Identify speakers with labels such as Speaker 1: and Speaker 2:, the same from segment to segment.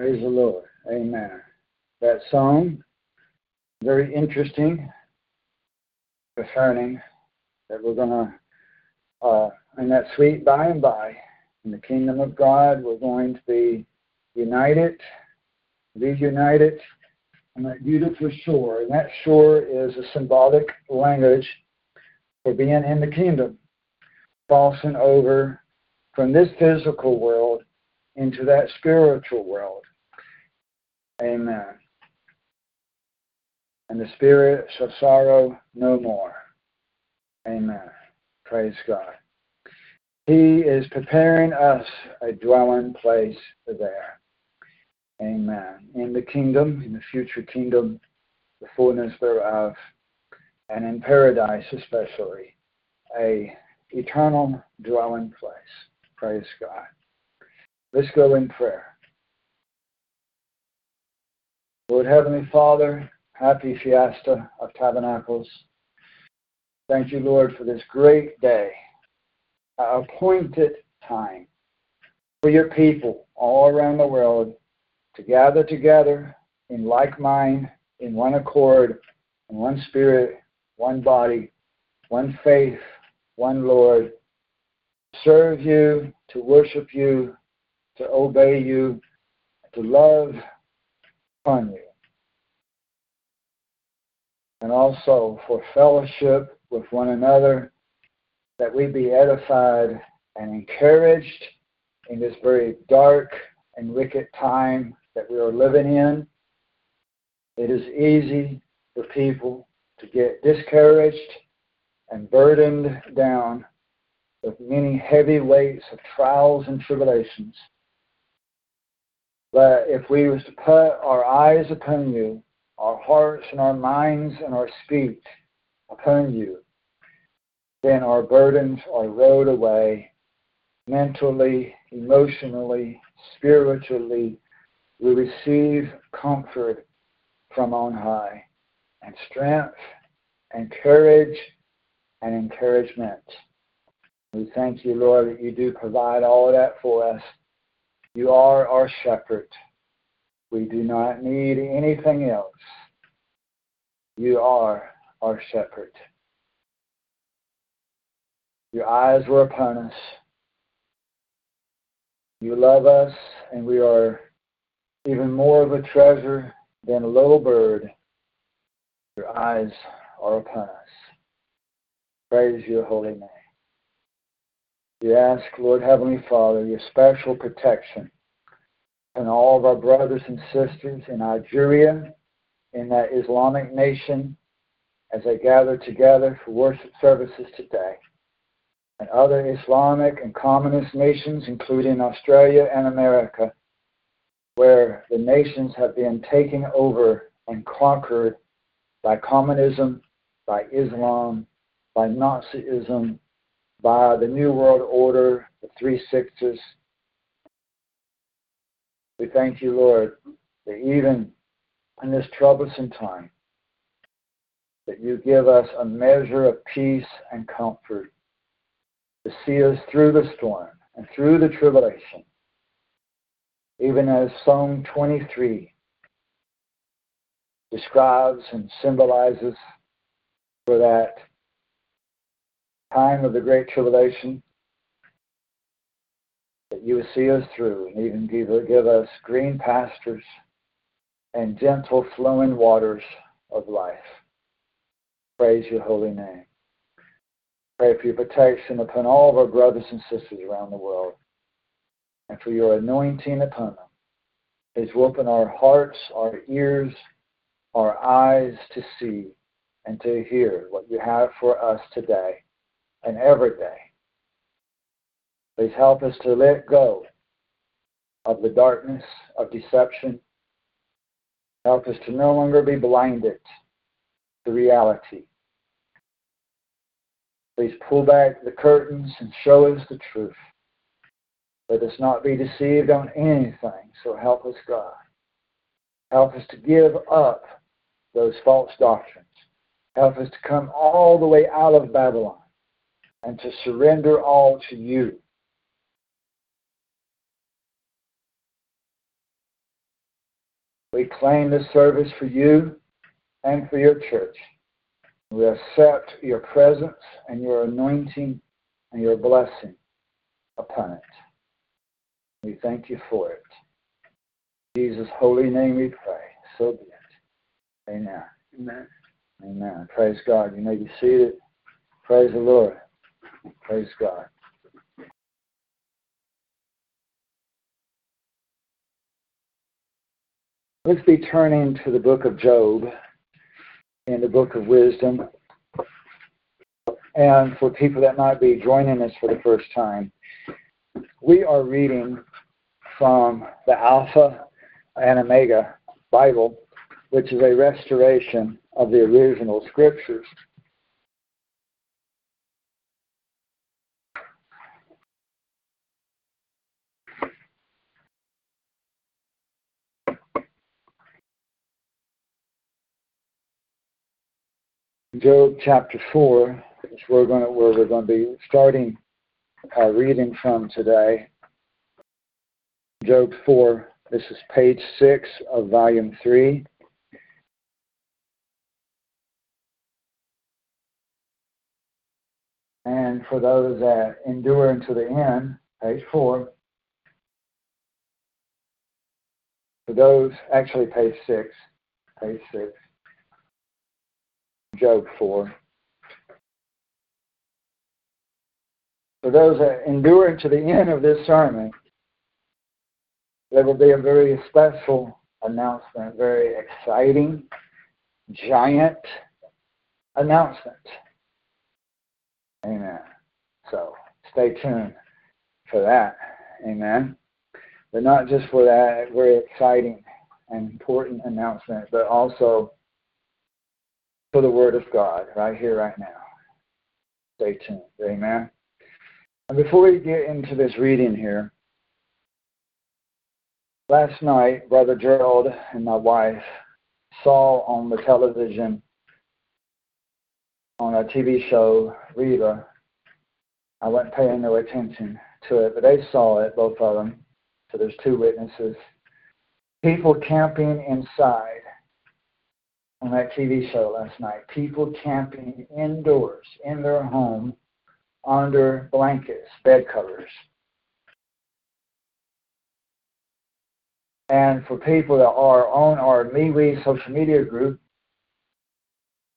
Speaker 1: Praise the Lord. Amen. That song, very interesting, concerning that we're going to, uh, in that sweet by and by, in the kingdom of God, we're going to be united, reunited on that beautiful shore. And that shore is a symbolic language for being in the kingdom, crossing over from this physical world into that spiritual world. Amen. And the spirit shall sorrow no more. Amen. Praise God. He is preparing us a dwelling place there. Amen. In the kingdom, in the future kingdom, the fullness thereof, and in paradise especially, a eternal dwelling place. Praise God. Let's go in prayer. Lord Heavenly Father, happy fiesta of tabernacles. Thank you, Lord, for this great day, appointed time for your people all around the world to gather together in like mind, in one accord, in one spirit, one body, one faith, one Lord, serve you, to worship you, to obey you, to love upon you. And also for fellowship with one another, that we be edified and encouraged in this very dark and wicked time that we are living in. It is easy for people to get discouraged and burdened down with many heavy weights of trials and tribulations. But if we was to put our eyes upon you, our hearts and our minds and our speech upon you, then our burdens are rolled away mentally, emotionally, spiritually. We receive comfort from on high and strength and courage and encouragement. We thank you, Lord, that you do provide all that for us you are our shepherd. We do not need anything else. You are our shepherd. Your eyes were upon us. You love us, and we are even more of a treasure than a little bird. Your eyes are upon us. Praise your holy name. We ask, Lord Heavenly Father, your special protection and all of our brothers and sisters in Nigeria, in that Islamic nation, as they gather together for worship services today, and other Islamic and communist nations, including Australia and America, where the nations have been taken over and conquered by communism by Islam, by Nazism, by the New World Order, the Three Sixes. We thank you, Lord, that even in this troublesome time, that you give us a measure of peace and comfort to see us through the storm and through the tribulation. Even as Psalm 23 describes and symbolizes for that time of the great tribulation, that you would see us through and even give, give us green pastures and gentle flowing waters of life. Praise your holy name. Pray for your protection upon all of our brothers and sisters around the world and for your anointing upon them. Please open our hearts, our ears, our eyes to see and to hear what you have for us today and every day. Please help us to let go of the darkness of deception. Help us to no longer be blinded to reality Please pull back the curtains and show us the truth. Let us not be deceived on anything, so help us, God. Help us to give up those false doctrines. Help us to come all the way out of Babylon and to surrender all to you. We claim this service for you and for your church. We accept your presence and your anointing and your blessing upon it. We thank you for it. In Jesus' holy name we pray. So be it. Amen. Amen. Amen. Praise God. You may be seated. Praise the Lord. Praise God. Let's be turning to the book of Job in the book of wisdom. And for people that might be joining us for the first time, we are reading from the Alpha and Omega Bible, which is a restoration of the original scriptures. Job chapter 4 is where we're going to, where we're going to be starting our reading from today. Job 4, this is page 6 of volume 3. And for those that endure until the end, page 4. For those, actually page 6, page 6. Job 4. For those that endure to the end of this sermon, there will be a very special announcement, very exciting, giant announcement. Amen. So stay tuned for that. Amen. But not just for that very exciting and important announcement, but also for the Word of God right here, right now. Stay tuned. Amen. And before we get into this reading here, last night, Brother Gerald and my wife saw on the television on a TV show, Reba. I wasn't paying no attention to it, but they saw it, both of them. So there's two witnesses. People camping inside on that TV show last night. People camping indoors in their home under blankets, bed covers. And for people that are on our MeWe social media group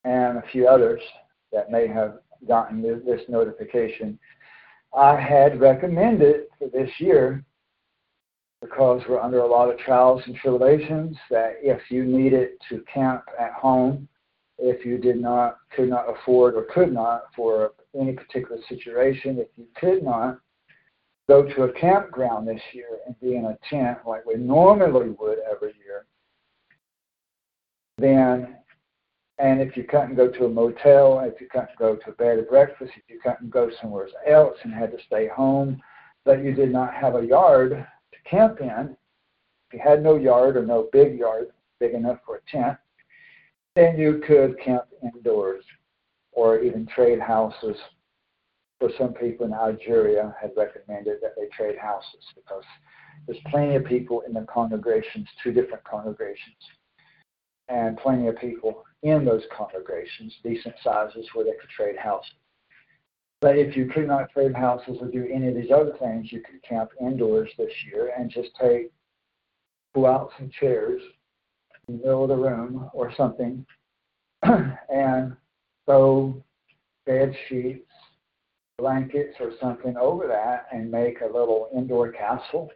Speaker 1: and a few others that may have gotten this notification, I had recommended for this year because we're under a lot of trials and tribulations that if you needed to camp at home, if you did not, could not afford or could not for any particular situation, if you could not go to a campground this year and be in a tent like we normally would every year, then And if you couldn't go to a motel, if you couldn't go to a bed and breakfast, if you couldn't go somewhere else and had to stay home, but you did not have a yard camp in, if you had no yard or no big yard big enough for a tent, then you could camp indoors or even trade houses. For some people in Algeria had recommended that they trade houses because there's plenty of people in the congregations, two different congregations, and plenty of people in those congregations, decent sizes where they could trade houses. But if you could not trade houses or do any of these other things, you could camp indoors this year and just take pull out some chairs in the middle of the room or something and throw bed sheets, blankets, or something over that and make a little indoor castle,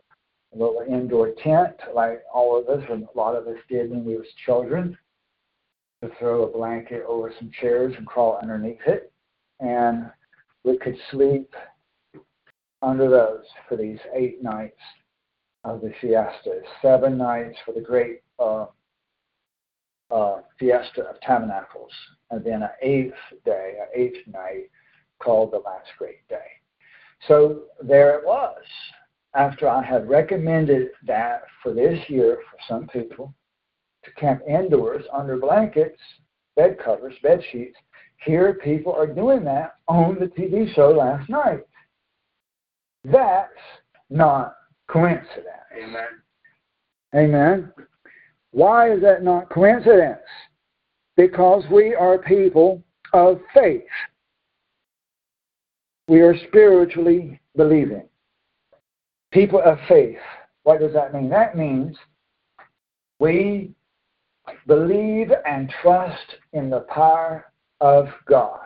Speaker 1: a little indoor tent, like all of us, and a lot of us did when we was children, to throw a blanket over some chairs and crawl underneath it. And we could sleep under those for these eight nights of the fiesta, seven nights for the great uh, uh, Fiesta of Tabernacles, and then an eighth day, an eighth night called the Last Great Day. So there it was. After I had recommended that for this year for some people to camp indoors under blankets, bed covers, bed sheets, here people are doing that on the TV show last night. That's not coincidence.
Speaker 2: Amen.
Speaker 1: Amen. Why is that not coincidence? Because we are people of faith. We are spiritually believing. People of faith. What does that mean? That means we believe and trust in the power of God.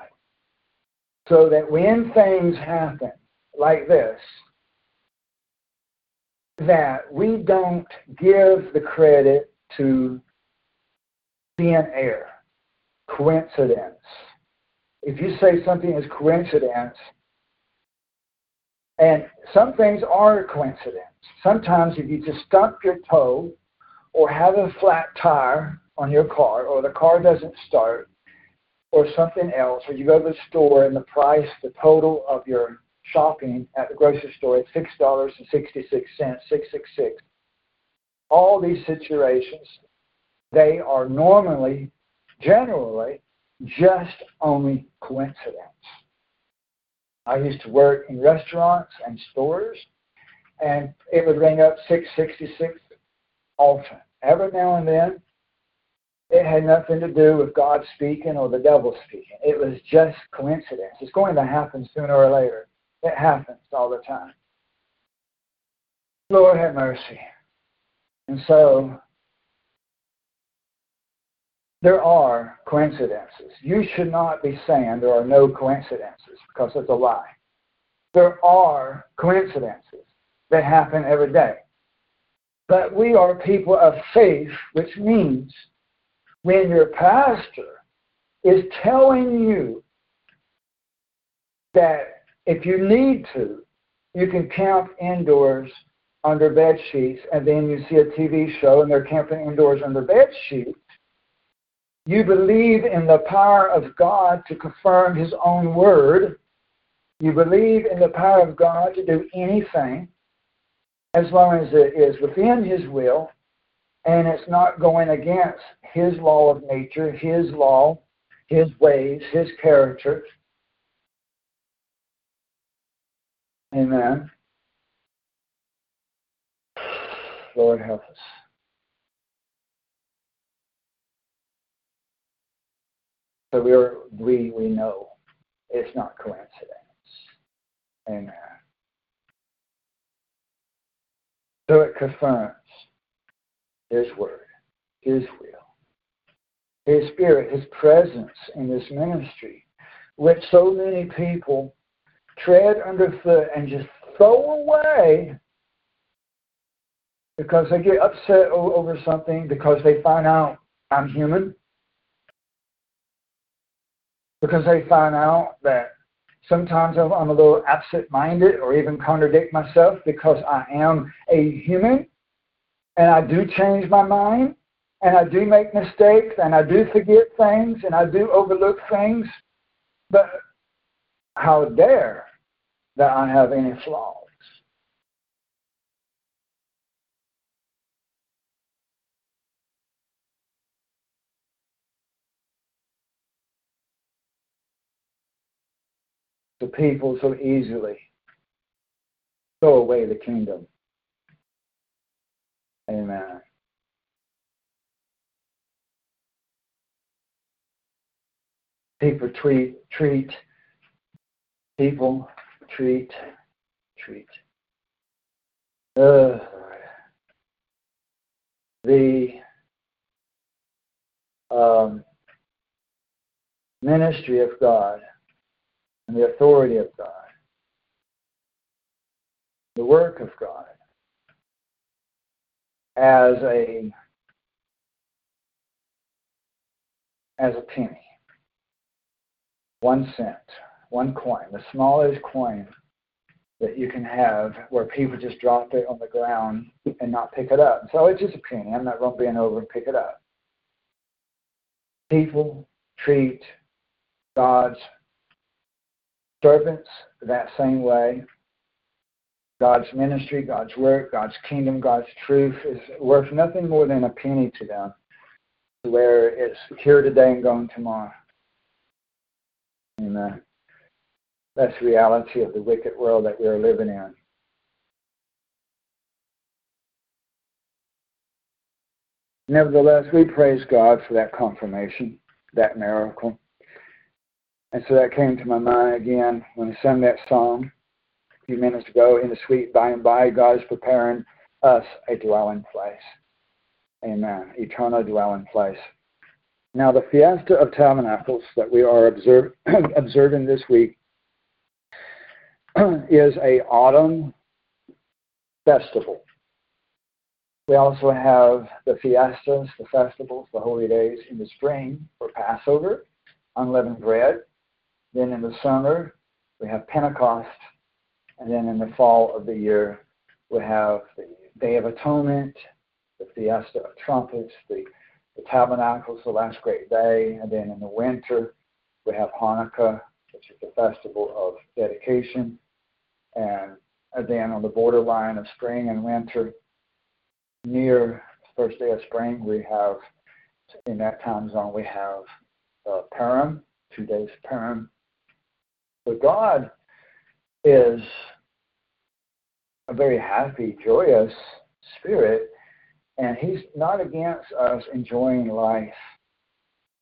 Speaker 1: So that when things happen like this, that we don't give the credit to thin air, coincidence. If you say something is coincidence, and some things are coincidence. Sometimes if you just stump your toe or have a flat tire on your car or the car doesn't start or something else, or you go to the store and the price, the total of your shopping at the grocery store is six dollars and sixty six cents, six six six all these situations, they are normally, generally, just only coincidence. I used to work in restaurants and stores, and it would ring up 666 often. Every now and then, it had nothing to do with God speaking or the devil speaking. It was just coincidence. It's going to happen sooner or later. It happens all the time. Lord have mercy. And so there are coincidences. You should not be saying there are no coincidences because it's a lie. There are coincidences that happen every day. But we are people of faith, which means when your pastor is telling you that if you need to, you can camp indoors under bed sheets, and then you see a TV show and they're camping indoors under bed sheets, you believe in the power of God to confirm His own word. You believe in the power of God to do anything as long as it is within His will and it's not going against His law of nature, His law, His ways, His character. Amen. Lord, help us. So we are, we we know it's not coincidence. Amen. So it confirms His word, His will, His Spirit, His presence in this ministry, which so many people tread underfoot and just throw away because they get upset over something because they find out I'm human, because they find out that sometimes I'm a little absent minded or even contradict myself because I am a human and I do change my mind and I do make mistakes, and I do forget things, and I do overlook things, but how dare that I have any flaws? The people so easily throw away the kingdom. Amen. People treat treat people treat treat. Uh, the um, ministry of God and the authority of God, the work of God as a as a penny, one cent, one coin, the smallest coin that you can have where people just drop it on the ground and not pick it up. So it's just a penny. I'm not going to bend over and pick it up. People treat God's servants that same way. God's ministry, God's work, God's kingdom, God's truth is worth nothing more than a penny to them, where it's here today and gone tomorrow. Amen. That's the reality of the wicked world that we are living in. Nevertheless, we praise God for that confirmation, that miracle. And so that came to my mind again when I sang that song few minutes ago. In the sweet by and by, God is preparing us a dwelling place. Amen. Eternal dwelling place. Now, the Fiesta of Tabernacles that we are observe, observing this week is a autumn festival. We also have the fiestas, the festivals, the holy days in the spring for Passover, unleavened bread. Then in the summer, we have Pentecost. And then in the fall of the year, we have the Day of Atonement, the Fiesta of Trumpets, the, the Tabernacles, the last great day. And then in the winter, we have Hanukkah, which is the festival of dedication. And then on the borderline of spring and winter, near first day of spring, we have, in that time zone, we have uh, Purim, two days Purim. But God is a very happy, joyous spirit, and He's not against us enjoying life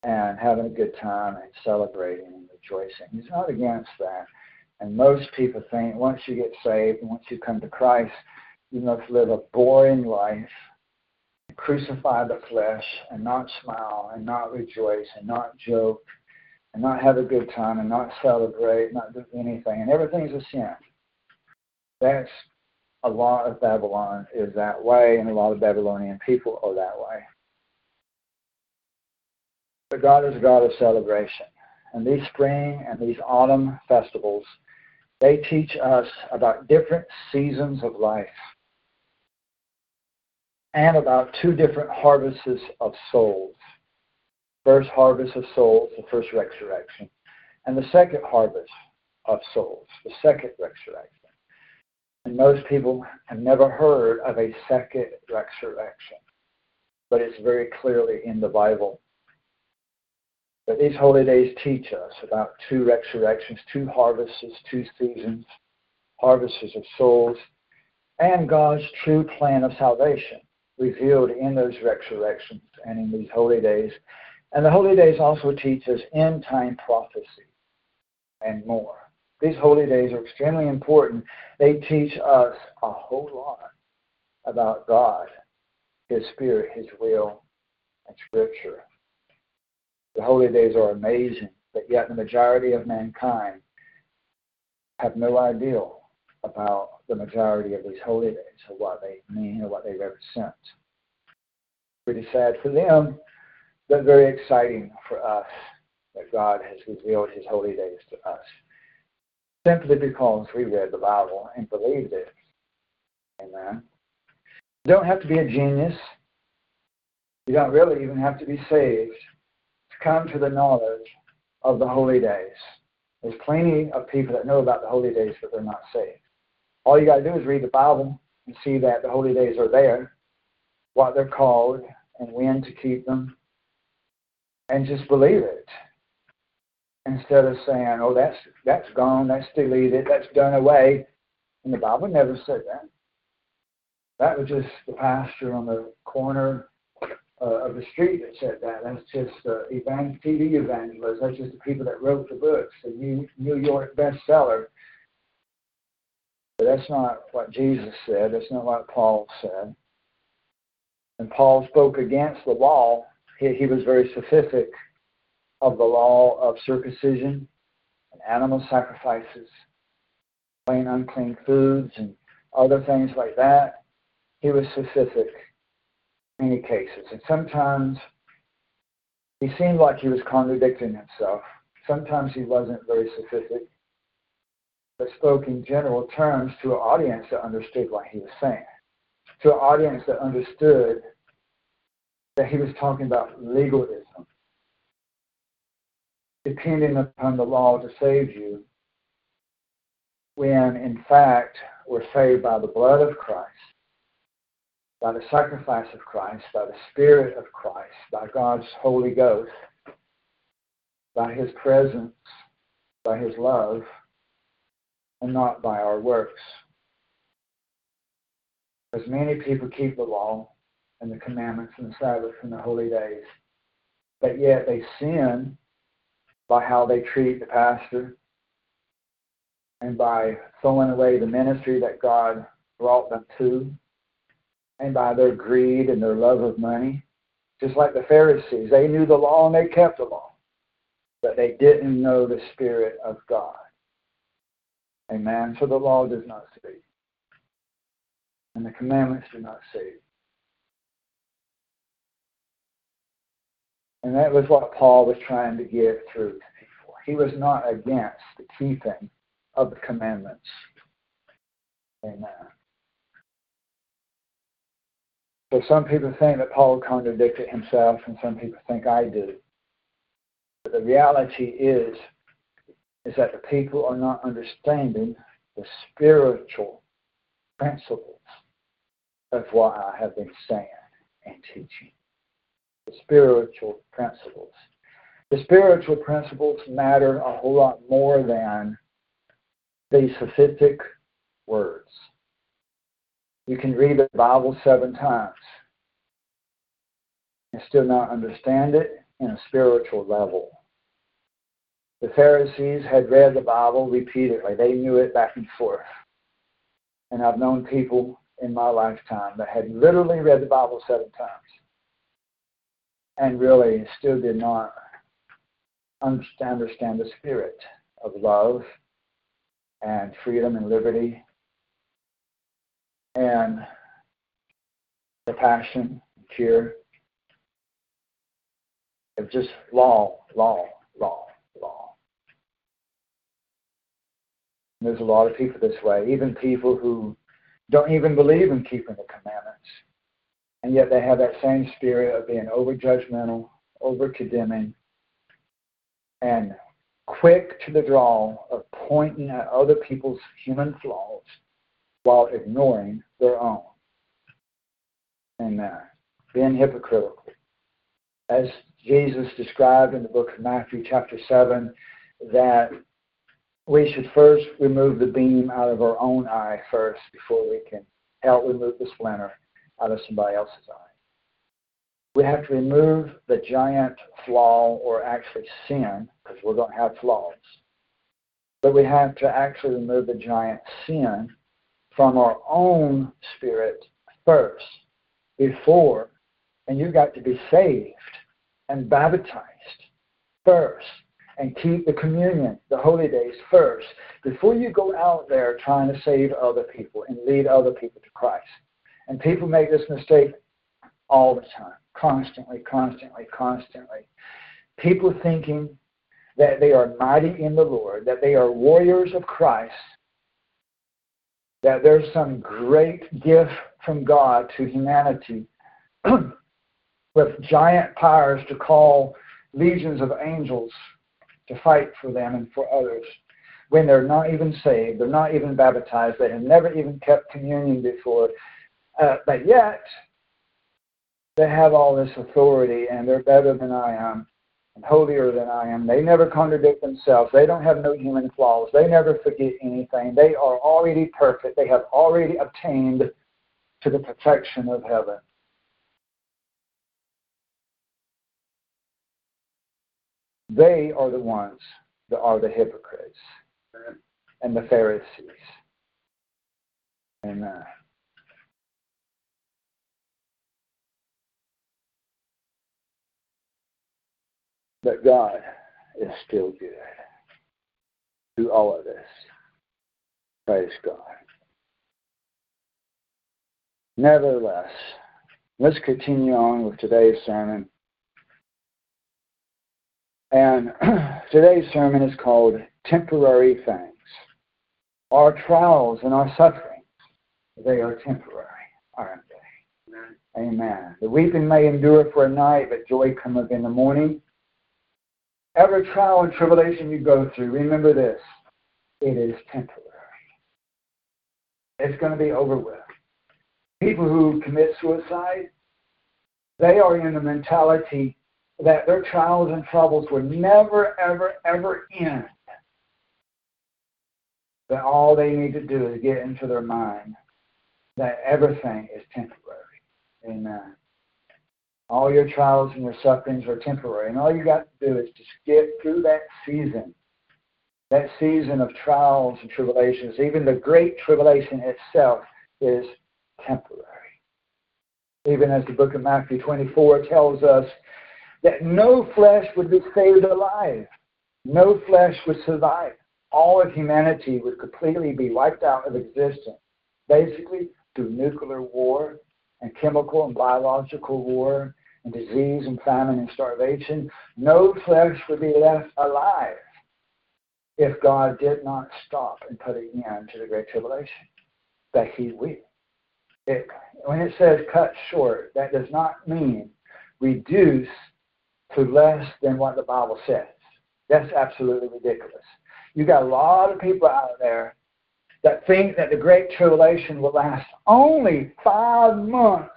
Speaker 1: and having a good time and celebrating and rejoicing. He's not against that. And most people think once you get saved, and once you come to Christ, you must live a boring life, crucify the flesh, and not smile, and not rejoice, and not joke, and not have a good time, and not celebrate, not do anything. And everything's a sin. That's a lot of Babylon is that way, and a lot of Babylonian people are that way. But God is a God of celebration. And these spring and these autumn festivals they teach us about different seasons of life and about two different harvests of souls. First harvest of souls, the first resurrection, and the second harvest of souls, the second resurrection. And most people have never heard of a second resurrection, but it's very clearly in the Bible. But these holy days teach us about two resurrections, two harvests, two seasons, harvests of souls, and God's true plan of salvation revealed in those resurrections and in these holy days. And the holy days also teach us end time prophecy and more. These holy days are extremely important. They teach us a whole lot about God, His Spirit, His will, and Scripture. The holy days are amazing, but yet the majority of mankind have no idea about the majority of these holy days or what they mean or what they represent. Pretty sad for them, but very exciting for us that God has revealed his holy days to us. Simply because we read the Bible and believed it. Amen. You don't have to be a genius. You don't really even have to be saved to come to the knowledge of the holy days. There's plenty of people that know about the holy days, but they're not saved. All you got to do is read the Bible and see that the holy days are there, what they're called, and when to keep them, and just believe it. Instead of saying, "Oh, that's that's gone, that's deleted, that's done away," and the Bible never said that. That was just the pastor on the corner uh, of the street that said that. That's just uh, TV evangelists. That's just the people that wrote the books, the New, New York bestseller. But that's not what Jesus said. That's not what Paul said. And Paul spoke against the law. He, he was very specific of the law of circumcision and animal sacrifices, plain unclean foods, and other things like that. He was specific in many cases. And sometimes he seemed like he was contradicting himself. Sometimes he wasn't very specific, but spoke in general terms to an audience that understood what he was saying, to an audience that understood that he was talking about legalism, depending upon the law to save you, when in fact we're saved by the blood of Christ by the sacrifice of Christ, by the Spirit of Christ, by God's Holy Ghost, by His presence, by His love, and not by our works. Because many people keep the law and the commandments and the Sabbath and the holy days, but yet they sin by how they treat the pastor and by throwing away the ministry that God brought them to and by their greed and their love of money. Just like the Pharisees, they knew the law and they kept the law, but they didn't know the Spirit of God. Amen. So the law does not save, and the commandments do not save. And that was what Paul was trying to get through to people. He was not against the keeping of the commandments. Amen. So some people think that Paul contradicted himself, and some people think I do. But the reality is, is that the people are not understanding the spiritual principles of what I have been saying and teaching. Spiritual principles. The spiritual principles matter a whole lot more than the sophistic words. You can read the Bible seven times and still not understand it in a spiritual level. The Pharisees had read the Bible repeatedly, they knew it back and forth. And I've known people in my lifetime that had literally read the Bible seven times and really still did not understand, the spirit of love and freedom and liberty and the passion, cure of just law, law, law, law. And there's a lot of people this way, even people who don't even believe in keeping the commandments. And yet they have that same spirit of being over judgmental, over condemning, and quick to the draw of pointing at other people's human flaws while ignoring their own. Amen. Uh, being hypocritical. As Jesus described in the book of Matthew, chapter 7, that we should first remove the beam out of our own eye first before we can help remove the splinter out of somebody else's eye. We have to remove the giant flaw or actually sin, because we're going to have flaws. But we have to actually remove the giant sin from our own spirit first before, and you've got to be saved and baptized first and keep the communion, the holy days first, before you go out there trying to save other people and lead other people to Christ. And people make this mistake all the time, constantly, constantly, constantly. People thinking that they are mighty in the Lord, that they are warriors of Christ, that there's some great gift from God to humanity with giant powers to call legions of angels to fight for them and for others when they're not even saved, they're not even baptized, they have never even kept communion before, uh, but yet they have all this authority and they're better than I am and holier than I am. They never contradict themselves. They don't have no human flaws. They never forget anything. They are already perfect. They have already obtained to the perfection of heaven. They are the ones that are the hypocrites and the Pharisees. Amen. But God is still good to all of us. Praise God. Nevertheless, let's continue on with today's sermon. And today's sermon is called Temporary Things. Our trials and our sufferings, they are temporary, aren't they? Amen. Amen. The weeping may endure for a night, but joy cometh in the morning. Every trial and tribulation you go through, remember this it is temporary. It's going to be over with. People who commit suicide, they are in the mentality that their trials and troubles will never, ever, ever end. That all they need to do is get into their mind that everything is temporary. Amen. All your trials and your sufferings are temporary. And all you got to do is just get through that season, that season of trials and tribulations. Even the great tribulation itself is temporary. Even as the book of Matthew 24 tells us that no flesh would be saved alive, no flesh would survive. All of humanity would completely be wiped out of existence, basically through nuclear war and chemical and biological war and disease and famine and starvation. No flesh would be left alive if God did not stop and put an end to the Great Tribulation. That He will. It, when it says cut short, that does not mean reduce to less than what the Bible says. That's absolutely ridiculous. You got a lot of people out there that think that the Great Tribulation will last only five months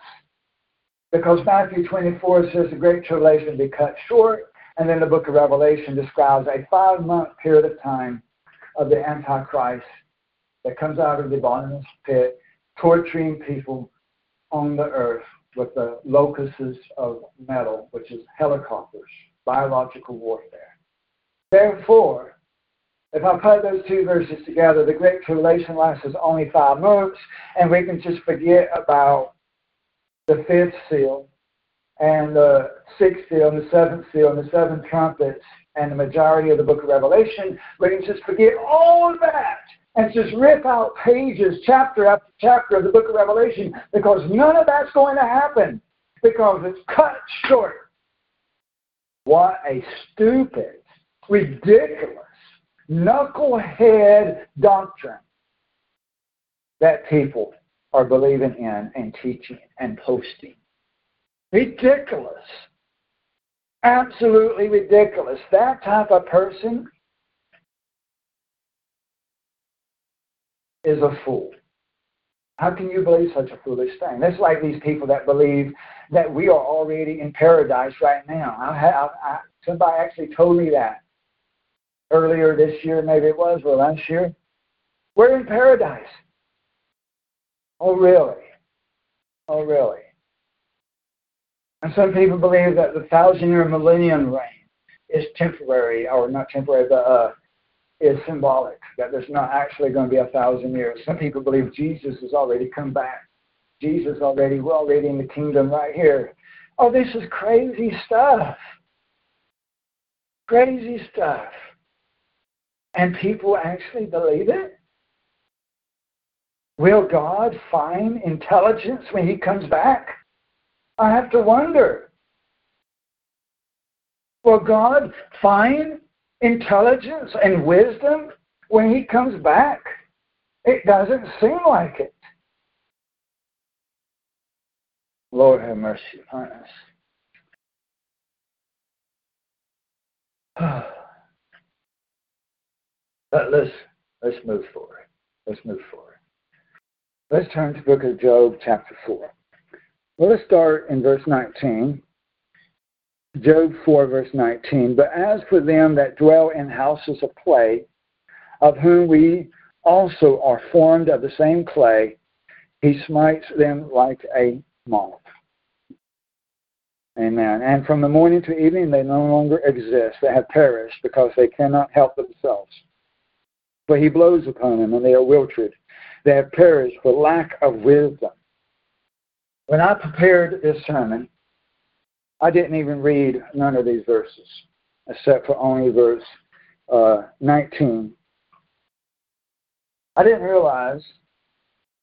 Speaker 1: because Matthew 24 says the Great Tribulation be cut short, and then the book of Revelation describes a five month period of time of the Antichrist that comes out of the bottomless pit, torturing people on the earth with the locusts of metal, which is helicopters, biological warfare. Therefore, if I put those two verses together, the Great Tribulation lasts only five months, and we can just forget about the fifth seal and the sixth seal and the seventh seal and the seven trumpets and the majority of the book of Revelation. We can just forget all of that and just rip out pages, chapter after chapter of the book of Revelation, because none of that's going to happen because it's cut short. What a stupid, ridiculous, knucklehead doctrine that people are believing in and teaching and posting. Ridiculous. Absolutely ridiculous. That type of person is a fool. How can you believe such a foolish thing? That's like these people that believe that we are already in paradise right now. I have, I, somebody actually told me that earlier this year, maybe it was, or last year. We're in paradise. Oh, really? Oh, really? And some people believe that the thousand year millennium reign is temporary, or not temporary, but uh, is symbolic, that there's not actually going to be a thousand years. Some people believe Jesus has already come back. Jesus already, we're already in the kingdom right here. Oh, this is crazy stuff. Crazy stuff. And people actually believe it? Will God find intelligence when he comes back? I have to wonder. Will God find intelligence and wisdom when he comes back? It doesn't seem like it. Lord have mercy upon us. but let's let's move forward. Let's move forward. Let's turn to the book of Job, chapter 4. Well, let's start in verse 19. Job 4, verse 19. But as for them that dwell in houses of clay, of whom we also are formed of the same clay, he smites them like a moth. Amen. And from the morning to evening, they no longer exist. They have perished because they cannot help themselves. For he blows upon them, and they are wilted. They perish for lack of wisdom. When I prepared this sermon, I didn't even read none of these verses, except for only verse uh, 19. I didn't realize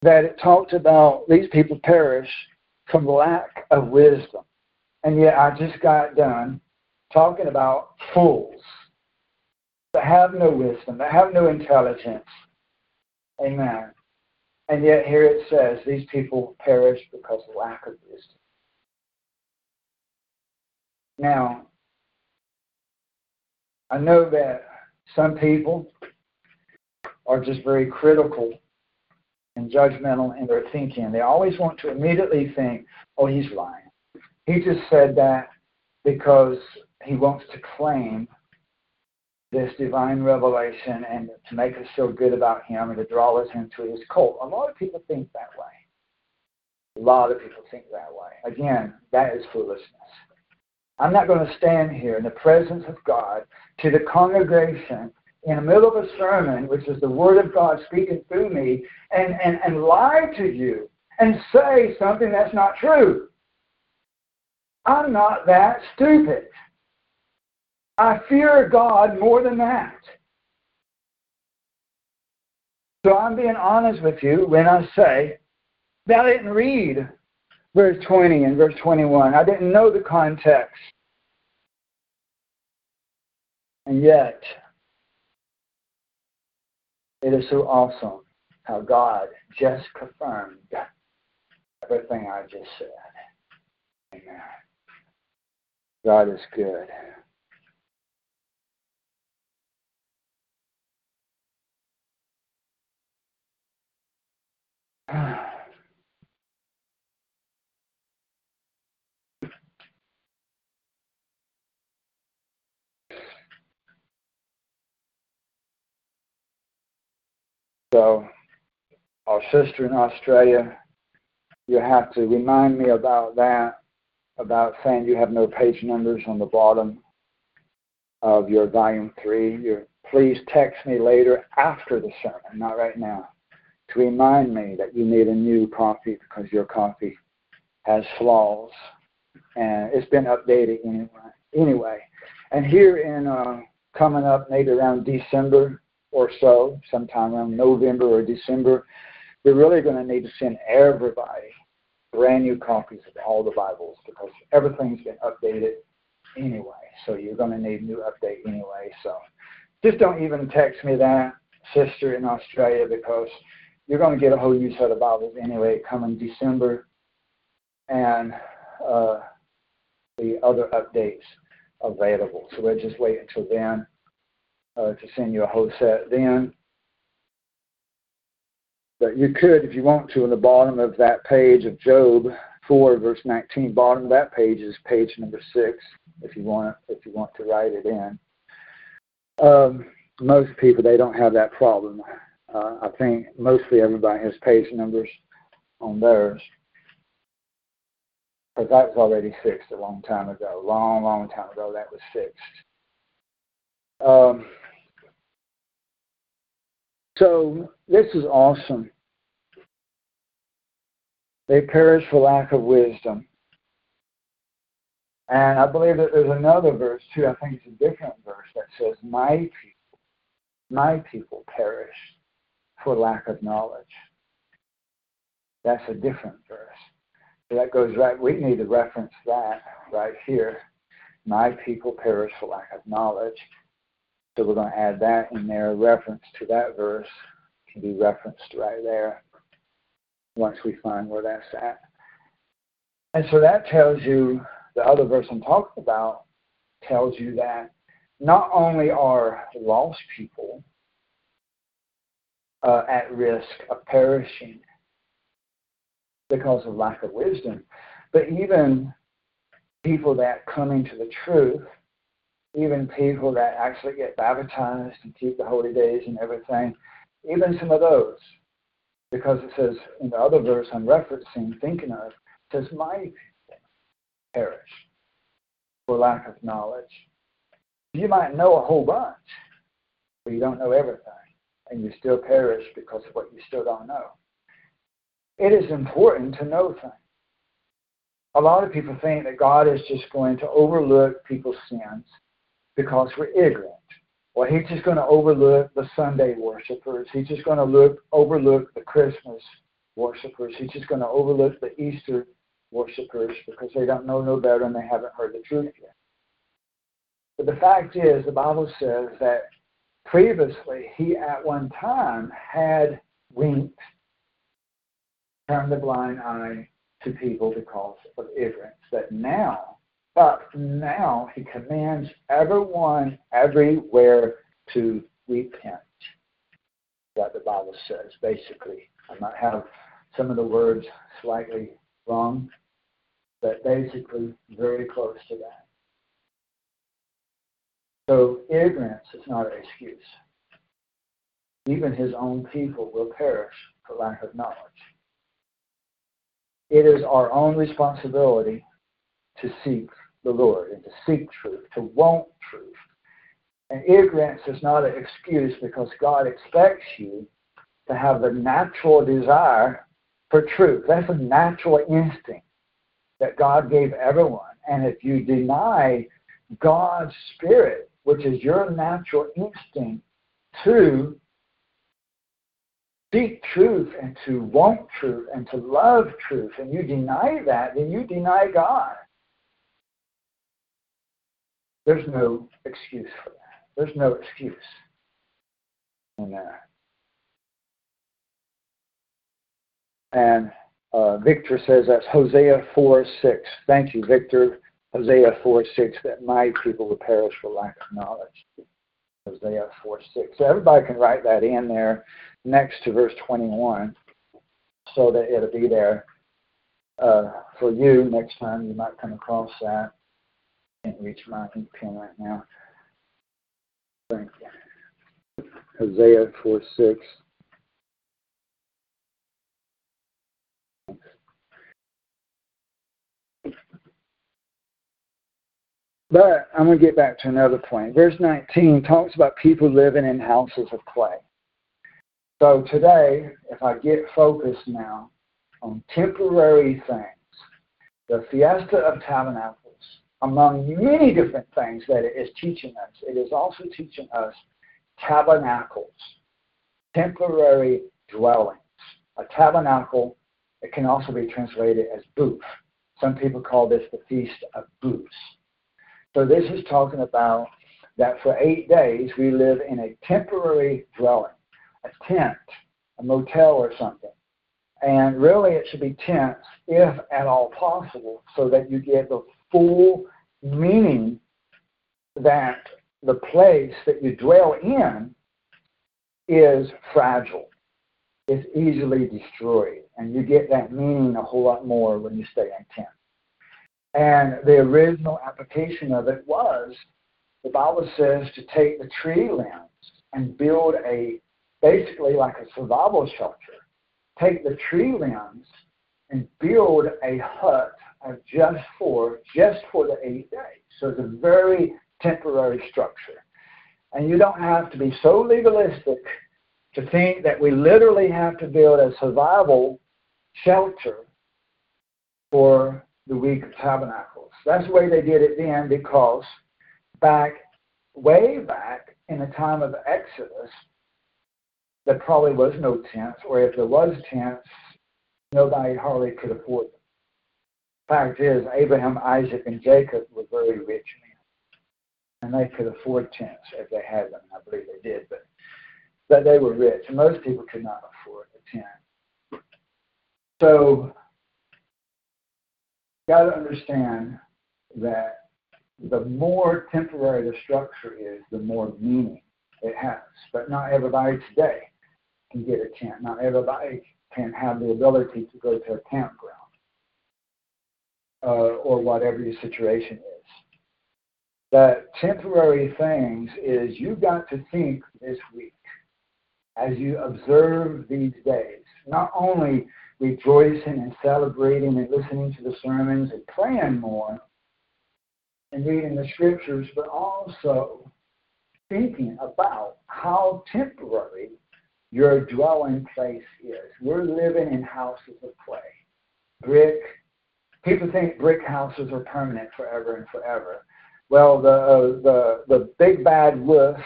Speaker 1: that it talked about these people perish from lack of wisdom. And yet I just got done talking about fools that have no wisdom, that have no intelligence. Amen. And yet here it says these people perish because of lack of wisdom. Now, I know that some people are just very critical and judgmental in their thinking. They always want to immediately think, oh, he's lying. He just said that because he wants to claim this divine revelation and to make us feel good about him and to draw us into his cult. A lot of people think that way. A lot of people think that way. Again, that is foolishness. I'm not going to stand here in the presence of God to the congregation in the middle of a sermon, which is the Word of God speaking through me, and, and, and lie to you and say something that's not true. I'm not that stupid. I fear God more than that. So I'm being honest with you when I say that I didn't read verse 20 and verse 21. I didn't know the context. And yet, it is so awesome how God just confirmed everything I just said. Amen. God is good. So, our sister in Australia, you have to remind me about that, about saying you have no page numbers on the bottom of your volume three. You're, please text me later after the sermon, not right now to remind me that you need a new copy because your copy has flaws. And it's been updated anyway. Anyway, and here in uh, coming up maybe around December or so, sometime around November or December, we're really going to need to send everybody brand new copies of all the Bibles because everything's been updated anyway. So you're going to need new update anyway. So just don't even text me that, sister in Australia, because you're going to get a whole new set of Bibles anyway coming December, and uh, the other updates available. So we'll just wait until then uh, to send you a whole set then. But you could, if you want to, in the bottom of that page of Job 4, verse 19, bottom of that page is page number 6, if you want, if you want to write it in. Um, most people, they don't have that problem. Uh, I think mostly everybody has page numbers on theirs. But that was already fixed a long time ago. Long, long time ago, that was fixed. Um, so this is awesome. They perish for lack of wisdom. And I believe that there's another verse too. I think it's a different verse that says, "My people, my people perish for lack of knowledge. That's a different verse. So that goes right, we need to reference that right here. My people perish for lack of knowledge. So we're going to add that in there. Reference to that verse can be referenced right there once we find where that's at. And so that tells you, the other verse I'm talking about tells you that not only are lost people uh, at risk of perishing because of lack of wisdom, but even people that come into the truth, even people that actually get baptized and keep the holy days and everything, even some of those, because it says in the other verse I'm referencing, thinking of, says, My people perish for lack of knowledge. You might know a whole bunch, but you don't know everything, and you still perish because of what you still don't know. It is important to know things. A lot of people think that God is just going to overlook people's sins because we're ignorant. Well, he's just going to overlook the Sunday worshipers. He's just going to look overlook the Christmas worshipers. He's just going to overlook the Easter worshipers because they don't know no better and they haven't heard the truth yet. But the fact is, the Bible says that previously he at one time had winked, turned the blind eye to people because of ignorance. That now, but now he commands everyone everywhere to repent. That the Bible says, basically. I might have some of the words slightly wrong, but basically very close to that. So ignorance is not an excuse. Even his own people will perish for lack of knowledge. It is our own responsibility to seek the Lord and to seek truth, to want truth. And ignorance is not an excuse because God expects you to have the natural desire for truth. That's a natural instinct that God gave everyone. And if you deny God's Spirit, which is your natural instinct to seek truth and to want truth and to love truth, and you deny that, then you deny God. There's no excuse for that. There's no excuse in that. And uh, Victor says that's Hosea 4 6. Thank you, Victor. Hosea 4 6, that my people will perish for lack of knowledge. Hosea 4 6. So everybody can write that in there next to verse 21 so that it'll be there uh, for you next time you might come across that. Can't reach my ink pen right now. Thank you. Hosea 4 6. But I'm going to get back to another point. Verse 19 talks about people living in houses of clay. So today, if I get focused now on temporary things, the Fiesta of Tabernacles, among many different things that it is teaching us, it is also teaching us tabernacles, temporary dwellings. A tabernacle, it can also be translated as booth. Some people call this the Feast of Booths. So this is talking about that for eight days we live in a temporary dwelling, a tent, a motel or something. And really it should be tents if at all possible so that you get the full meaning that the place that you dwell in is fragile. It's easily destroyed. And you get that meaning a whole lot more when you stay in tents. And the original application of it was the Bible says to take the tree limbs and build a basically like a survival shelter. Take the tree limbs and build a hut just for just for the eight days. So it's a very temporary structure. And you don't have to be so legalistic to think that we literally have to build a survival shelter for the Week of Tabernacles. That's the way they did it then because back, way back in the time of Exodus, there probably was no tents, or if there was tents, nobody hardly could afford them. Fact is, Abraham, Isaac, and Jacob were very rich men, and they could afford tents if they had them. I believe they did, but but they were rich, most people could not afford a tent. So got to understand that the more temporary the structure is, the more meaning it has. But not everybody today can get a tent. Not everybody can have the ability to go to a campground uh, or whatever your situation is. That temporary things is you got to think this week as you observe these days, not only rejoicing and celebrating and listening to the sermons and praying more and reading the scriptures, but also thinking about how temporary your dwelling place is. We're living in houses of clay, brick. People think brick houses are permanent forever and forever. Well, the uh, the the big bad wolf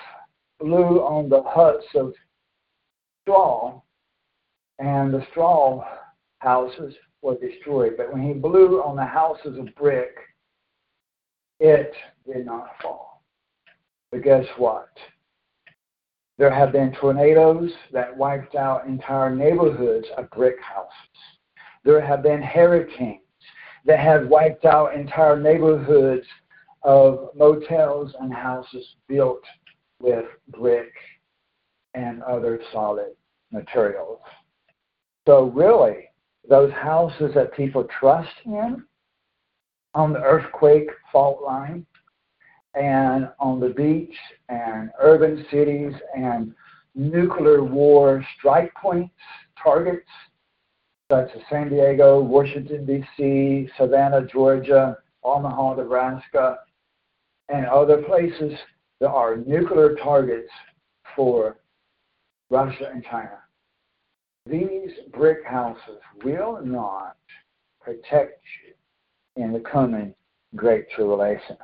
Speaker 1: blew on the huts of straw, and the straw houses were destroyed. But when he blew on the houses of brick, it did not fall. But guess what? There have been tornadoes that wiped out entire neighborhoods of brick houses. There have been hurricanes that have wiped out entire neighborhoods of motels and houses built with brick and other solid materials. So, really, those houses that people trust in on the earthquake fault line and on the beach and urban cities and nuclear war strike points, targets, such as San Diego, Washington, D.C., Savannah, Georgia, Omaha, Nebraska, and other places that are nuclear targets for Russia and China. These brick houses will not protect you in the coming Great Tribulation.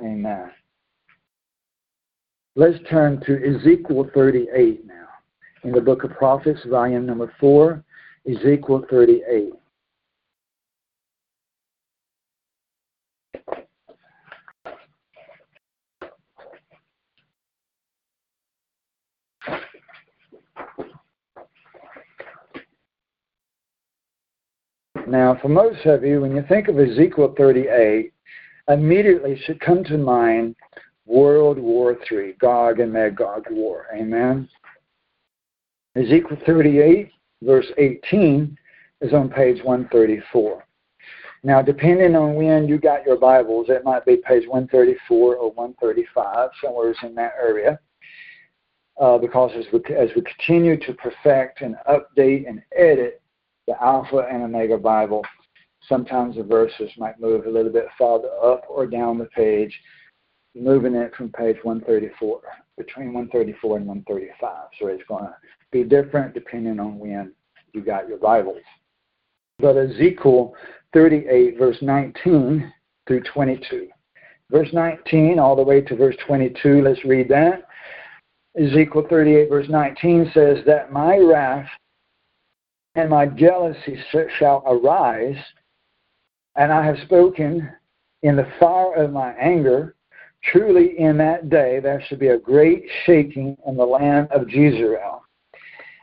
Speaker 1: Amen. Let's turn to Ezekiel 38 now. In the book of Prophets, volume number 4, Ezekiel 38. Now, for most of you, when you think of Ezekiel 38, immediately should come to mind World War III, Gog and Magog war. Amen. Ezekiel 38, verse 18, is on page 134. Now, depending on when you got your Bibles, it might be page 134 or 135, somewhere in that area. Uh, because as we, as we continue to perfect and update and edit the Alpha and Omega Bible, sometimes the verses might move a little bit farther up or down the page, moving it from page 134, between 134 and 135. So it's going to be different depending on when you got your Bibles. But Ezekiel 38, verse 19 through 22. Verse 19 all the way to verse 22, let's read that. Ezekiel 38, verse 19 says, That my wrath and my jealousy shall arise and I have spoken in the fire of my anger. Truly, in that day there shall be a great shaking in the land of Jezreel.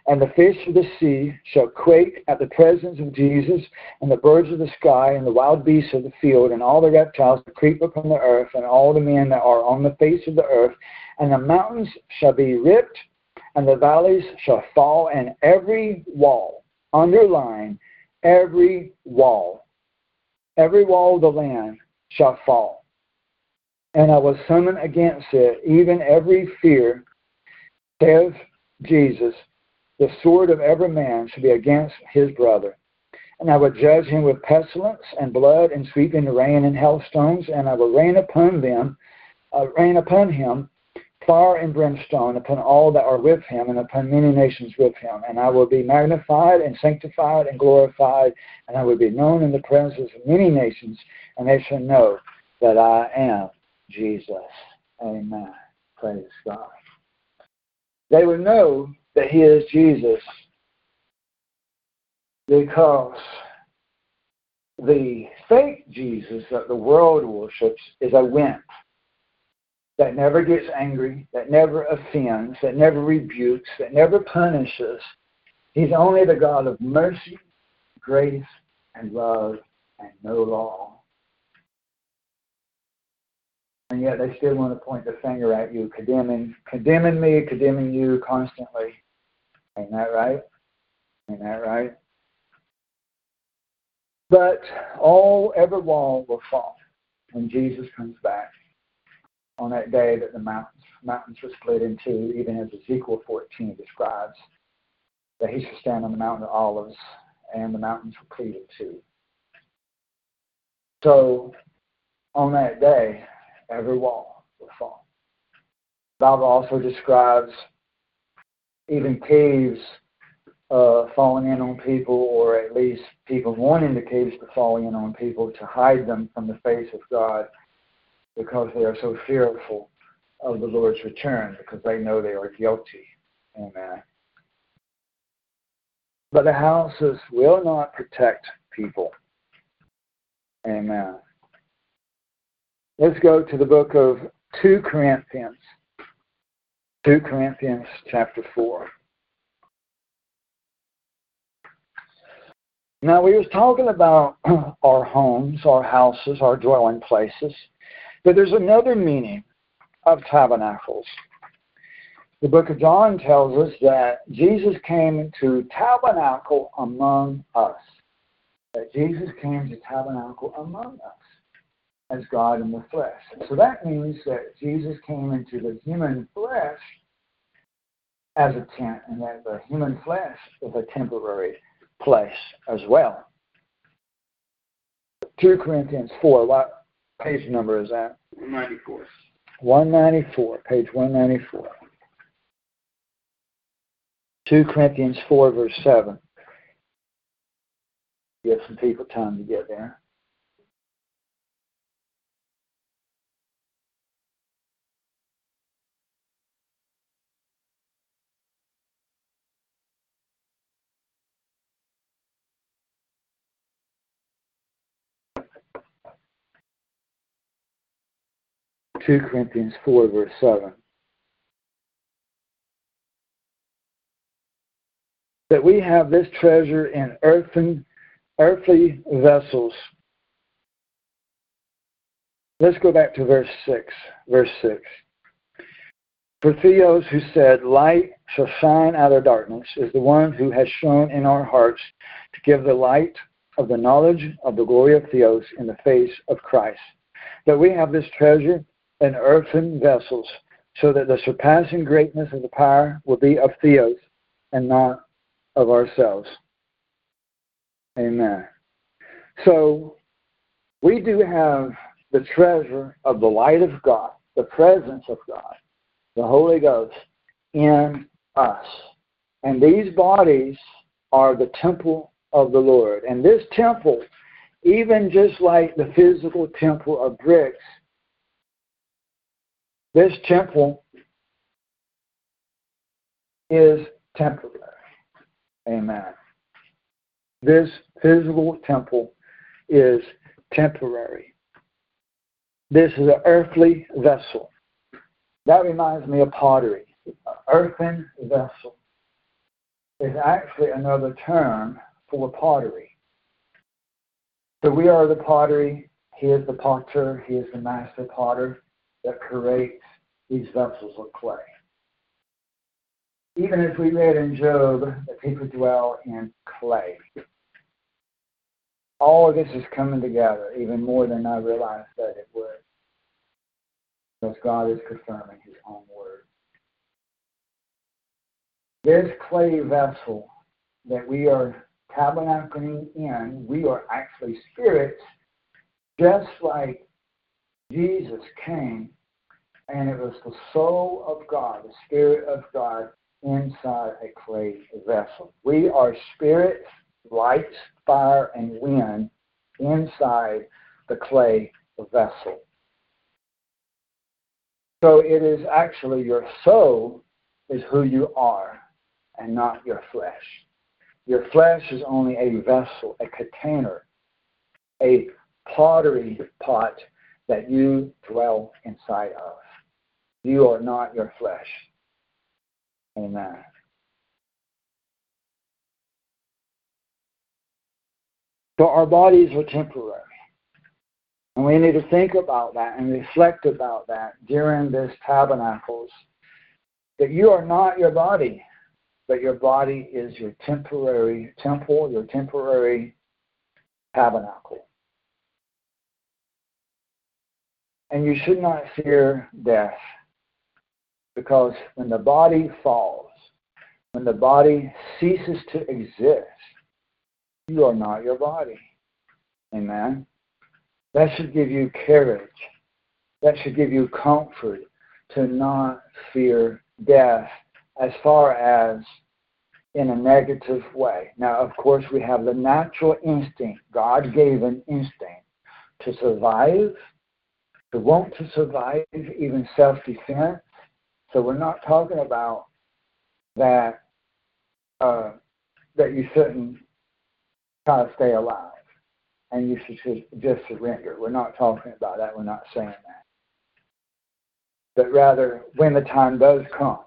Speaker 1: And the fish of the sea shall quake at the presence of Jesus, and the birds of the sky, and the wild beasts of the field, and all the reptiles that creep upon the earth, and all the men that are on the face of the earth. And the mountains shall be ripped, and the valleys shall fall, and every wall, underline, every wall every wall of the land shall fall. And I will summon against it even every fear, says Jesus. The sword of every man shall be against his brother. And I will judge him with pestilence and blood and sweeping rain and hailstones, and I will rain upon them, uh, rain upon him fire and brimstone upon all that are with him and upon many nations with him. And I will be magnified and sanctified and glorified, and I will be known in the presence of many nations, and they shall know that I am Jesus. Amen. Praise God. They will know that he is Jesus because the fake Jesus that the world worships is a wimp that never gets angry, that never offends, that never rebukes, that never punishes. He's only the God of mercy, grace, and love, and no law. And yet they still want to point the finger at you, condemning, condemning me, condemning you constantly. Ain't that right? Ain't that right? But all every wall will fall when Jesus comes back on that day that the mountains mountains were split in two, even as Ezekiel 14 describes that he should stand on the mountain of olives and the mountains were cleaved in two. So on that day, every wall will fall. The Bible also describes even caves uh, falling in on people, or at least people wanting the caves to fall in on people to hide them from the face of God because they are so fearful of the Lord's return because they know they are guilty. Amen. But the houses will not protect people. Amen. Let's go to the book of 2 Corinthians. 2 Corinthians chapter 4. Now we was talking about our homes, our houses, our dwelling places, but there's another meaning of tabernacles. The book of John tells us that Jesus came to tabernacle among us. That Jesus came to tabernacle among us as God in the flesh. So that means that Jesus came into the human flesh as a tent, and that the human flesh is a temporary place as well. 2 Corinthians 4, what page number is that?
Speaker 2: 194.
Speaker 1: 194, page 194. 2 Corinthians 4, verse 7. Give some people time to get there. Two Corinthians four verse seven. that we have this treasure in earthen, earthly vessels. Let's go back to verse 6. Verse 6. For Theos, who said, Light shall shine out of darkness, is the one who has shone in our hearts to give the light of the knowledge of the glory of Theos in the face of Christ. That we have this treasure in earthen vessels, so that the surpassing greatness of the power will be of Theos and not of ourselves. Amen. So we do have the treasure of the light of God, the presence of God, the Holy Ghost in us. And these bodies are the temple of the Lord. And this temple, even just like the physical temple of bricks, this temple is temporary. Amen. This physical temple is temporary. This is an earthly vessel. That reminds me of pottery. An earthen vessel is actually another term for pottery. So we are the pottery. He is the potter. He is the master potter that creates these vessels of clay even as we read in Job, that people dwell in clay. All of this is coming together even more than I realized that it would. Because God is confirming his own word. This clay vessel that we are tabernacling in, we are actually spirits, just like Jesus came, and it was the soul of God, the Spirit of God, inside a clay vessel. We are spirit, light, fire, and wind inside the clay vessel. So it is actually your soul is who you are and not your flesh. Your flesh is only a vessel, a container, a pottery pot that you dwell inside of. You are not your flesh. Amen. So our bodies are temporary. And we need to think about that and reflect about that during this tabernacles. That you are not your body, but your body is your temporary temple, your temporary tabernacle. And you should not fear death because when the body falls, when the body ceases to exist, you are not your body. Amen. That should give you courage. That should give you comfort to not fear death as far as in a negative way. Now, of course, we have the natural instinct, God gave an instinct to survive, to want to survive, even self defense. So we're not talking about that uh, that you shouldn't try to stay alive and you should just surrender. We're not talking about that. We're not saying that. But rather, when the time does come,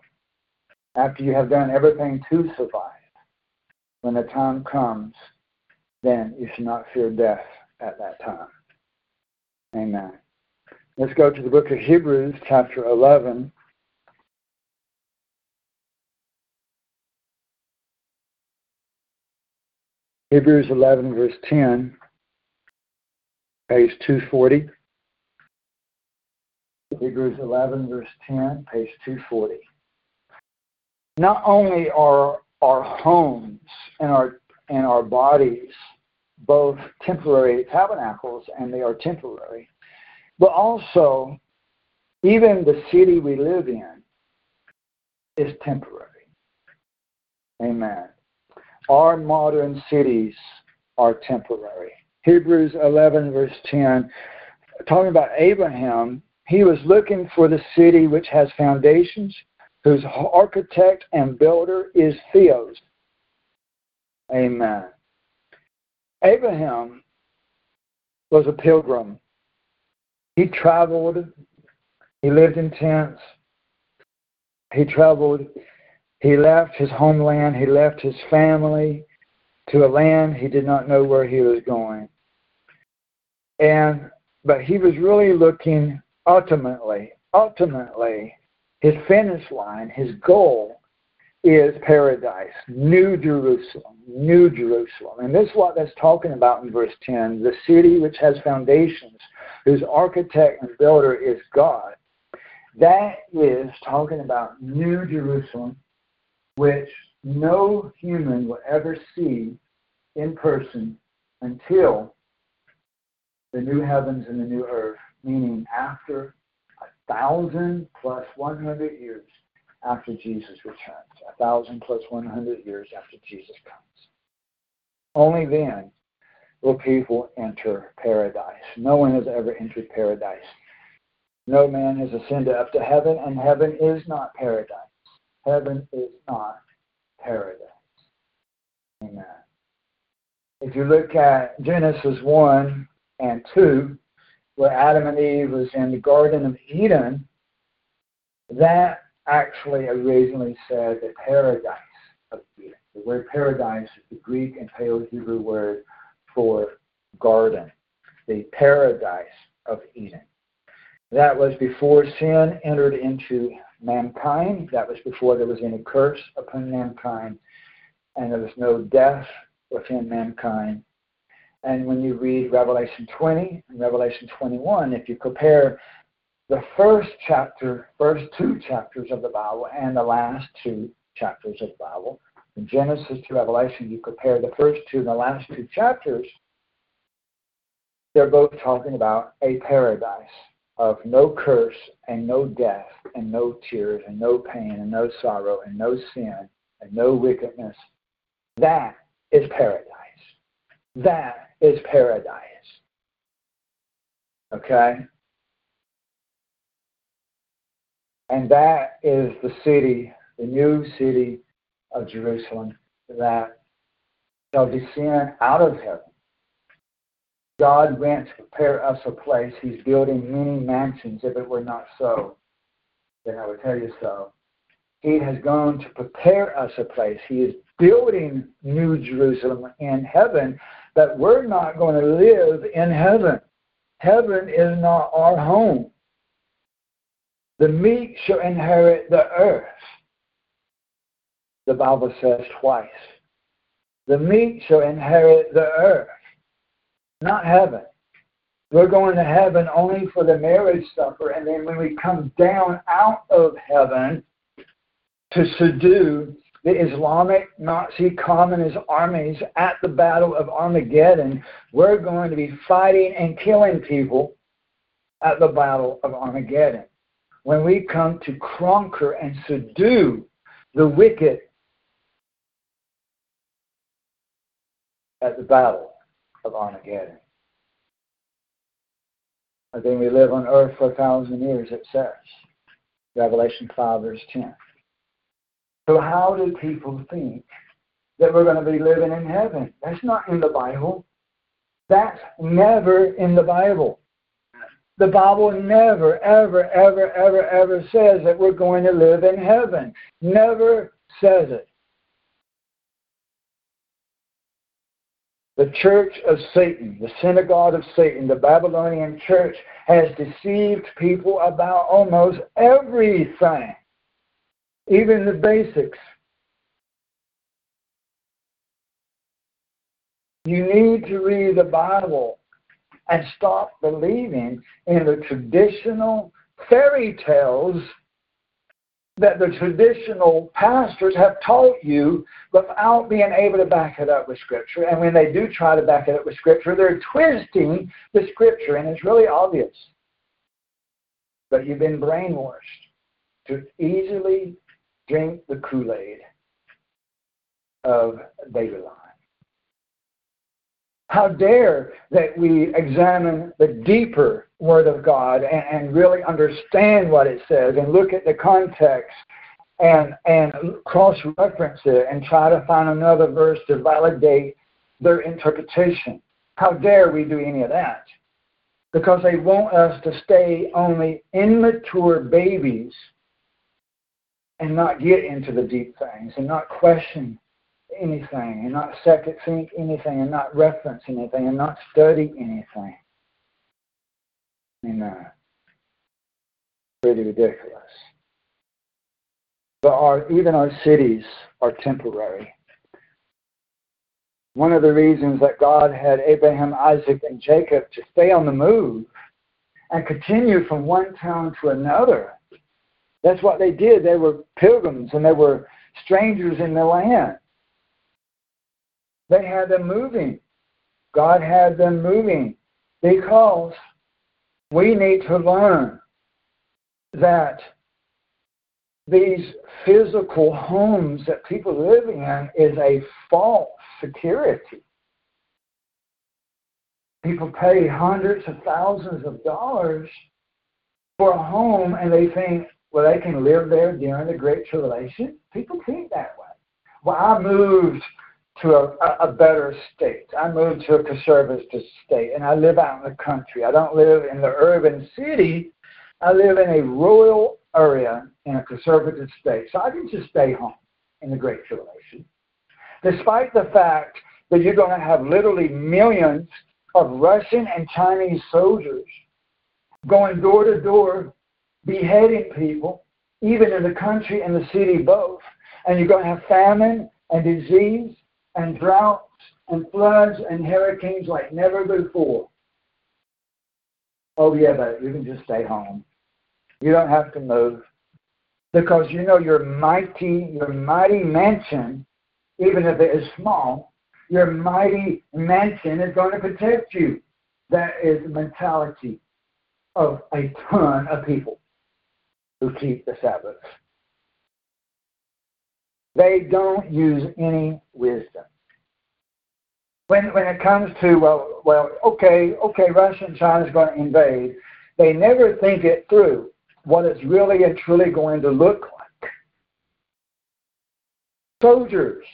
Speaker 1: after you have done everything to survive, when the time comes, then you should not fear death at that time. Amen. Let's go to the book of Hebrews, chapter 11. Hebrews 11, verse 10, page 240. Hebrews 11, verse 10, page 240. Not only are our homes and our and our bodies both temporary tabernacles, and they are temporary, but also even the city we live in is temporary. Amen. Our modern cities are temporary. Hebrews 11, verse 10, talking about Abraham, he was looking for the city which has foundations, whose architect and builder is Theos. Amen. Abraham was a pilgrim. He traveled, he lived in tents, he traveled he left his homeland, he left his family to a land he did not know where he was going. And but he was really looking ultimately, ultimately, his finish line, his goal is paradise, New Jerusalem, New Jerusalem. And this is what that's talking about in verse 10 the city which has foundations, whose architect and builder is God. That is talking about New Jerusalem, which no human will ever see in person until the new heavens and the new earth, meaning after a thousand plus 100 years after Jesus returns, a thousand plus 100 years after Jesus comes. Only then will people enter paradise. No one has ever entered paradise. No man has ascended up to heaven, and heaven is not paradise. Heaven is not paradise. Amen. If you look at Genesis 1 and 2, where Adam and Eve was in the Garden of Eden, that actually originally said the paradise of Eden. The word paradise is the Greek and Paleo Hebrew word for garden, the paradise of Eden. That was before sin entered into mankind. That was before there was any curse upon mankind, and there was no death within mankind. And when you read Revelation 20 and Revelation 21, if you compare the first chapter, first two chapters of the Bible, and the last two chapters of the Bible, from Genesis to Revelation, you compare the first two and the last two chapters, they're both talking about a paradise of no curse and no death and no tears and no pain and no sorrow and no sin and no wickedness. That is paradise. That is paradise. Okay? And that is the city, the new city of Jerusalem that shall descend out of heaven God went to prepare us a place. He's building many mansions. If it were not so, then I would tell you so. He has gone to prepare us a place. He is building New Jerusalem in heaven, but we're not going to live in heaven. Heaven is not our home. The meek shall inherit the earth. The Bible says twice. The meek shall inherit the earth, not heaven. We're going to heaven only for the marriage supper, and then when we come down out of heaven to subdue the Islamic Nazi communist armies at the Battle of Armageddon, we're going to be fighting and killing people at the Battle of Armageddon. When we come to conquer and subdue the wicked at the Battle of Armageddon. And then we live on earth for a thousand years, it says. Revelation 5, verse 10. So, how do people think that we're going to be living in heaven? That's not in the Bible. That's never in the Bible. The Bible never, ever, ever, ever, ever says that we're going to live in heaven. Never says it. The church of Satan, the synagogue of Satan, the Babylonian church has deceived people about almost everything, even the basics. You need to read the Bible and stop believing in the traditional fairy tales that the traditional pastors have taught you without being able to back it up with Scripture. And when they do try to back it up with Scripture, they're twisting the Scripture, and it's really obvious. But you've been brainwashed to easily drink the Kool Aid of Babylon. How dare that we examine the deeper Word of God and, and really understand what it says and look at the context and, and cross reference it and try to find another verse to validate their interpretation. How dare we do any of that? Because they want us to stay only immature babies and not get into the deep things and not question anything and not second think anything and not reference anything and not study anything. Amen. Pretty ridiculous. But our, even our cities are temporary. One of the reasons that God had Abraham, Isaac, and Jacob to stay on the move and continue from one town to another. That's what they did. They were pilgrims and they were strangers in the land. They had them moving. God had them moving because we need to learn that these physical homes that people live in is a false security. People pay hundreds of thousands of dollars for a home and they think, well, they can live there during the Great Tribulation. People think that way. Well, I moved to a, a better state. I moved to a conservative state, and I live out in the country. I don't live in the urban city. I live in a rural area in a conservative state, so I can just stay home in the Great Tribulation. Despite the fact that you're going to have literally millions of Russian and Chinese soldiers going door to door, beheading people, even in the country and the city both, and you're going to have famine and disease and droughts and floods and hurricanes like never before. Oh, yeah, but you can just stay home. You don't have to move. Because you know your mighty, your mighty mansion, even if it is small, your mighty mansion is going to protect you. That is the mentality of a ton of people who keep the Sabbath. They don't use any wisdom. When, when it comes to, well, well, okay, okay, Russia and China is going to invade, they never think it through what it's really and truly going to look like. Soldiers,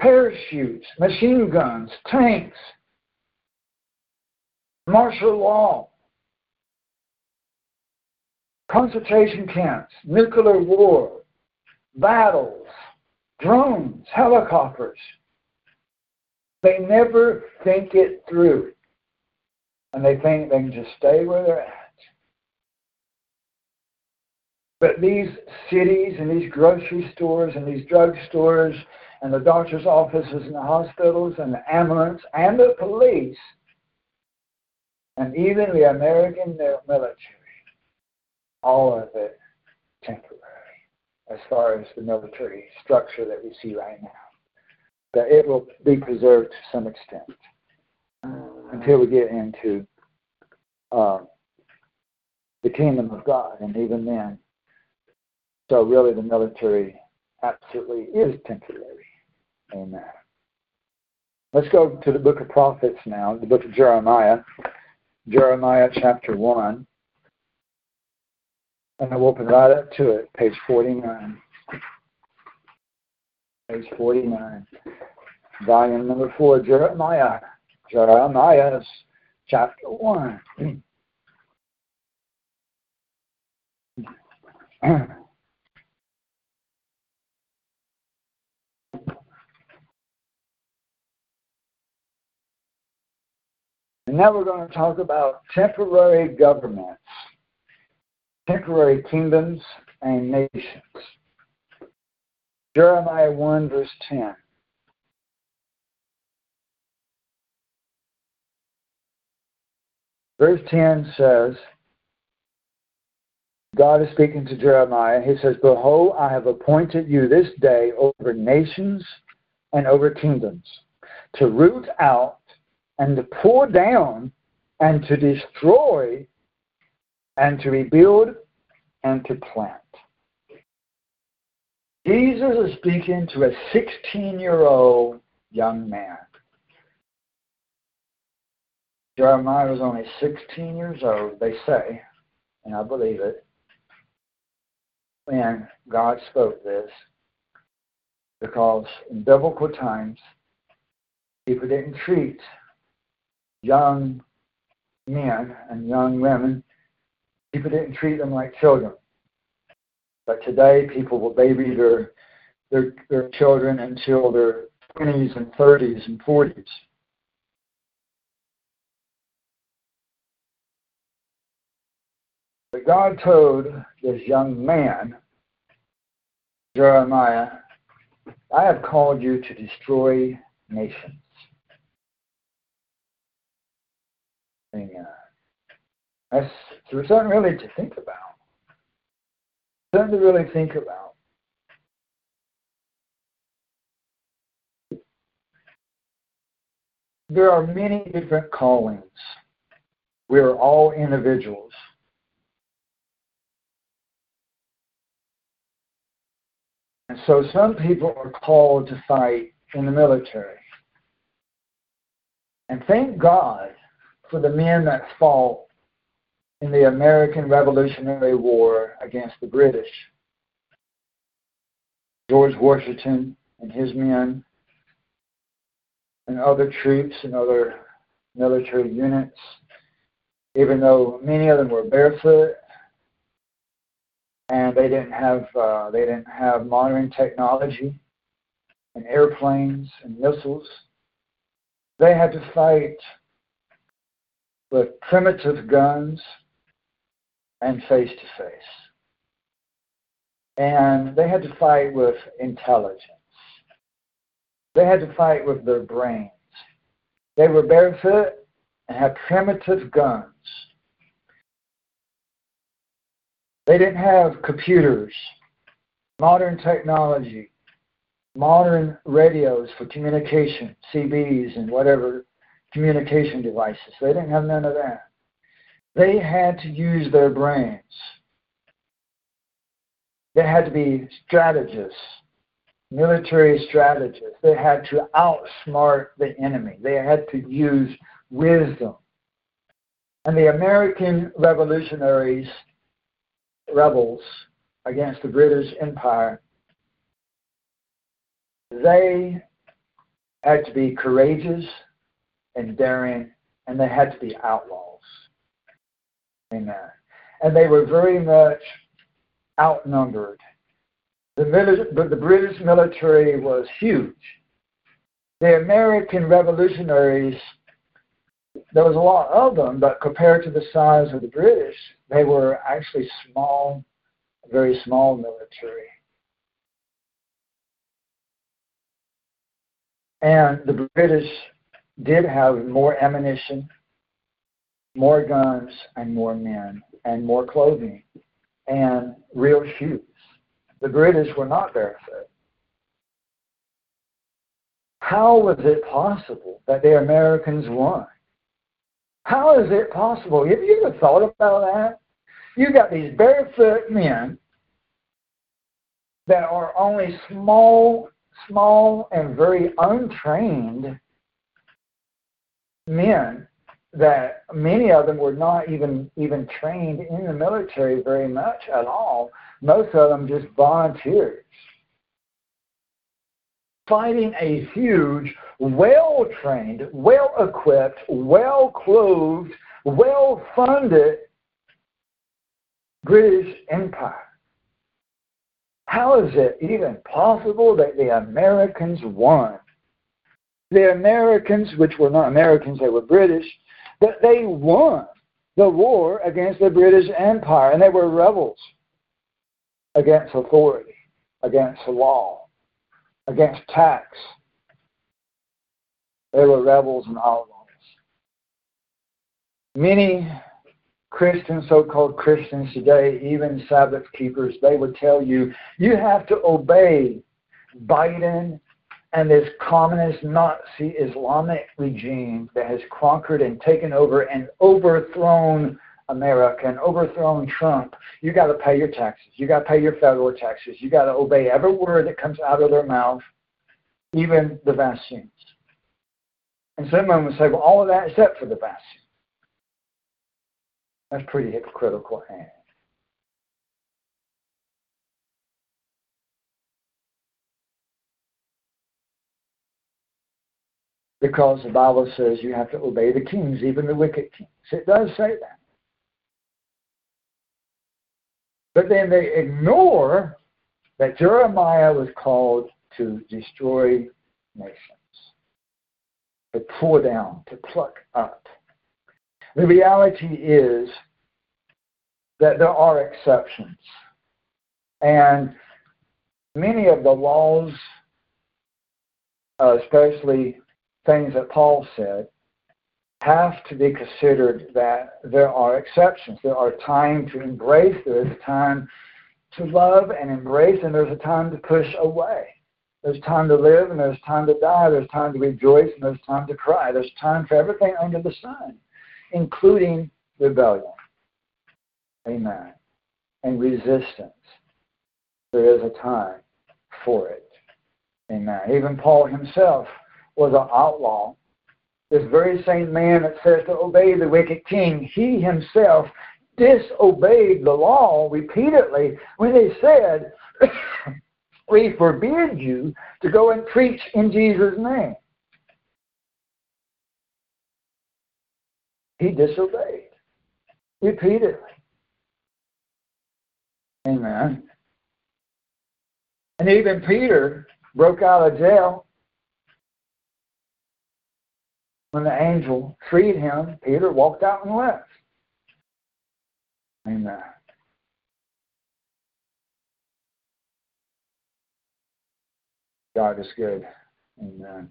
Speaker 1: parachutes, machine guns, tanks, martial law, concentration camps, nuclear war, battles, drones, helicopters. They never think it through. and they think they can just stay where they're at. But these cities and these grocery stores and these drug stores and the doctor's offices and the hospitals and the ambulance and the police and even the American military, all of it temporary as far as the military structure that we see right now. That it will be preserved to some extent until we get into uh, the kingdom of God, and even then. So, really, the military absolutely is temporary. Amen. Let's go to the book of prophets now, the book of Jeremiah. Jeremiah chapter 1. And I'll open right up to it, page 49. Page 49. Volume number 4, Jeremiah. Jeremiah chapter 1. And now we're going to talk about temporary governments, temporary kingdoms, and nations. Jeremiah 1, verse 10. Verse 10 says, God is speaking to Jeremiah. He says, Behold, I have appointed you this day over nations and over kingdoms to root out and to pour down and to destroy and to rebuild and to plant. Jesus is speaking to a 16 year old young man. Jeremiah was only 16 years old, they say, and I believe it, when God spoke this, because in biblical times, people didn't treat young men and young women, people didn't treat them like children. But today, people will baby their their their children until their 20s and 30s and 40s. But God told this young man, Jeremiah, I have called you to destroy nations. Amen. That's so something really to think about. Something to really think about. There are many different callings. We are all individuals. And so some people are called to fight in the military. And thank God for the men that fought in the American Revolutionary War against the British. George Washington and his men, and other troops and other military units, even though many of them were barefoot and they didn't have uh, they didn't have modern technology and airplanes and missiles. They had to fight with primitive guns and face to face. And they had to fight with intelligence. They had to fight with their brains. They were barefoot and had primitive guns. They didn't have computers, modern technology, modern radios for communication, CBs and whatever communication devices. They didn't have none of that. They had to use their brains. They had to be strategists, military strategists. They had to outsmart the enemy. They had to use wisdom. And the American revolutionaries, rebels against the British Empire, they had to be courageous and daring, and they had to be outlaws. Amen. And they were very much outnumbered. The, but the British military was huge. The American revolutionaries there was a lot of them, but compared to the size of the British, they were actually small, very small military. And the British did have more ammunition, more guns, and more men, and more clothing, and real shoes. The British were not barefoot. How was it possible that the Americans won? How is it possible? Have you ever thought about that? You got these barefoot men that are only small, small and very untrained men that many of them were not even even trained in the military very much at all. Most of them just volunteers. Fighting a huge, well trained, well equipped, well clothed, well funded British Empire. How is it even possible that the Americans won? The Americans, which were not Americans, they were British, but they won the war against the British Empire, and they were rebels against authority, against the law, against tax. They were rebels and outlaws. Many Christians, so called Christians today, even Sabbath keepers, they would tell you, you have to obey Biden and this communist Nazi Islamic regime that has conquered and taken over and overthrown America and overthrown Trump, you got to pay your taxes. You got to pay your federal taxes. You got to obey every word that comes out of their mouth, even the vaccines. And some someone would say, well, all of that except for the vaccine. That's pretty hypocritical. Because the Bible says you have to obey the kings, even the wicked kings. It does say that. But then they ignore that Jeremiah was called to destroy nations, to pull down, to pluck up. The reality is that there are exceptions. And many of the laws, uh, especially things that Paul said have to be considered that there are exceptions. There are time to embrace, there is a time to love and embrace, and there's a time to push away. There's time to live and there's time to die. There's time to rejoice and there's time to cry. There's time for everything under the sun, including rebellion. Amen. And resistance. There is a time for it. Amen. Even Paul himself was an outlaw. This very same man that says to obey the wicked king, he himself disobeyed the law repeatedly when he said, We forbid you to go and preach in Jesus' name. He disobeyed repeatedly. Amen. And even Peter broke out of jail when the angel freed him, Peter walked out and left. Amen. God is good. Amen.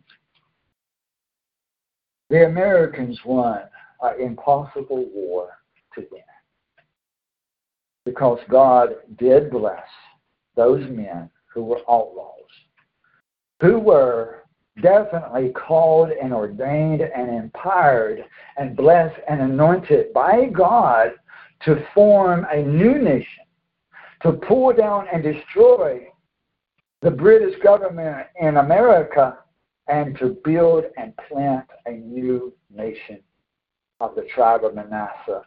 Speaker 1: The Americans won an impossible war to win because God did bless those men who were outlaws, who were definitely called and ordained and empowered and blessed and anointed by God to form a new nation, to pull down and destroy the British government in America and to build and plant a new nation of the tribe of Manasseh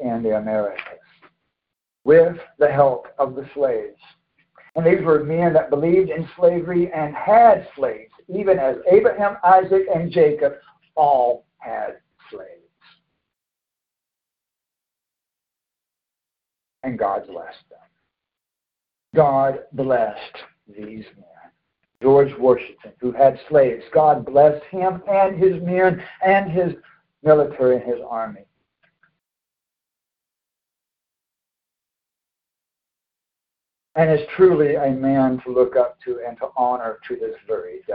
Speaker 1: in the Americas with the help of the slaves. And these were men that believed in slavery and had slaves even as Abraham, Isaac, and Jacob all had slaves. And God blessed them. God blessed these men. George Washington, who had slaves, God blessed him and his men and his military and his army. And is truly a man to look up to and to honor to this very day.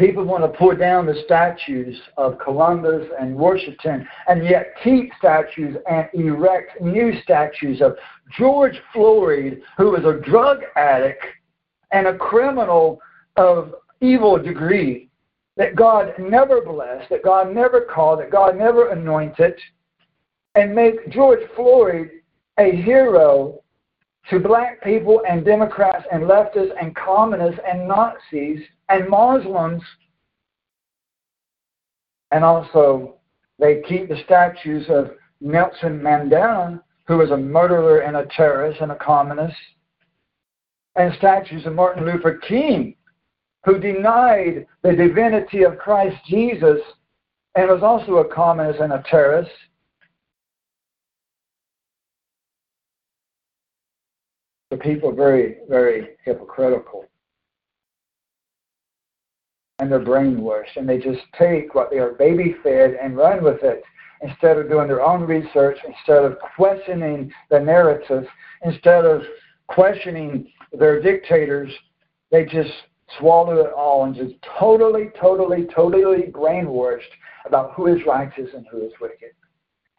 Speaker 1: People want to pull down the statues of Columbus and Washington and yet keep statues and erect new statues of George Floyd, who was a drug addict and a criminal of evil degree that God never blessed, that God never called, that God never anointed, and make George Floyd a hero to black people and Democrats and leftists and communists and Nazis and Muslims. And also, they keep the statues of Nelson Mandela, who was a murderer and a terrorist and a communist, and statues of Martin Luther King, who denied the divinity of Christ Jesus and was also a communist and a terrorist. People are very, very hypocritical. And they're brainwashed, and they just take what they are baby fed and run with it instead of doing their own research, instead of questioning the narrative, instead of questioning their dictators, they just swallow it all and just totally, totally, totally brainwashed about who is righteous and who is wicked.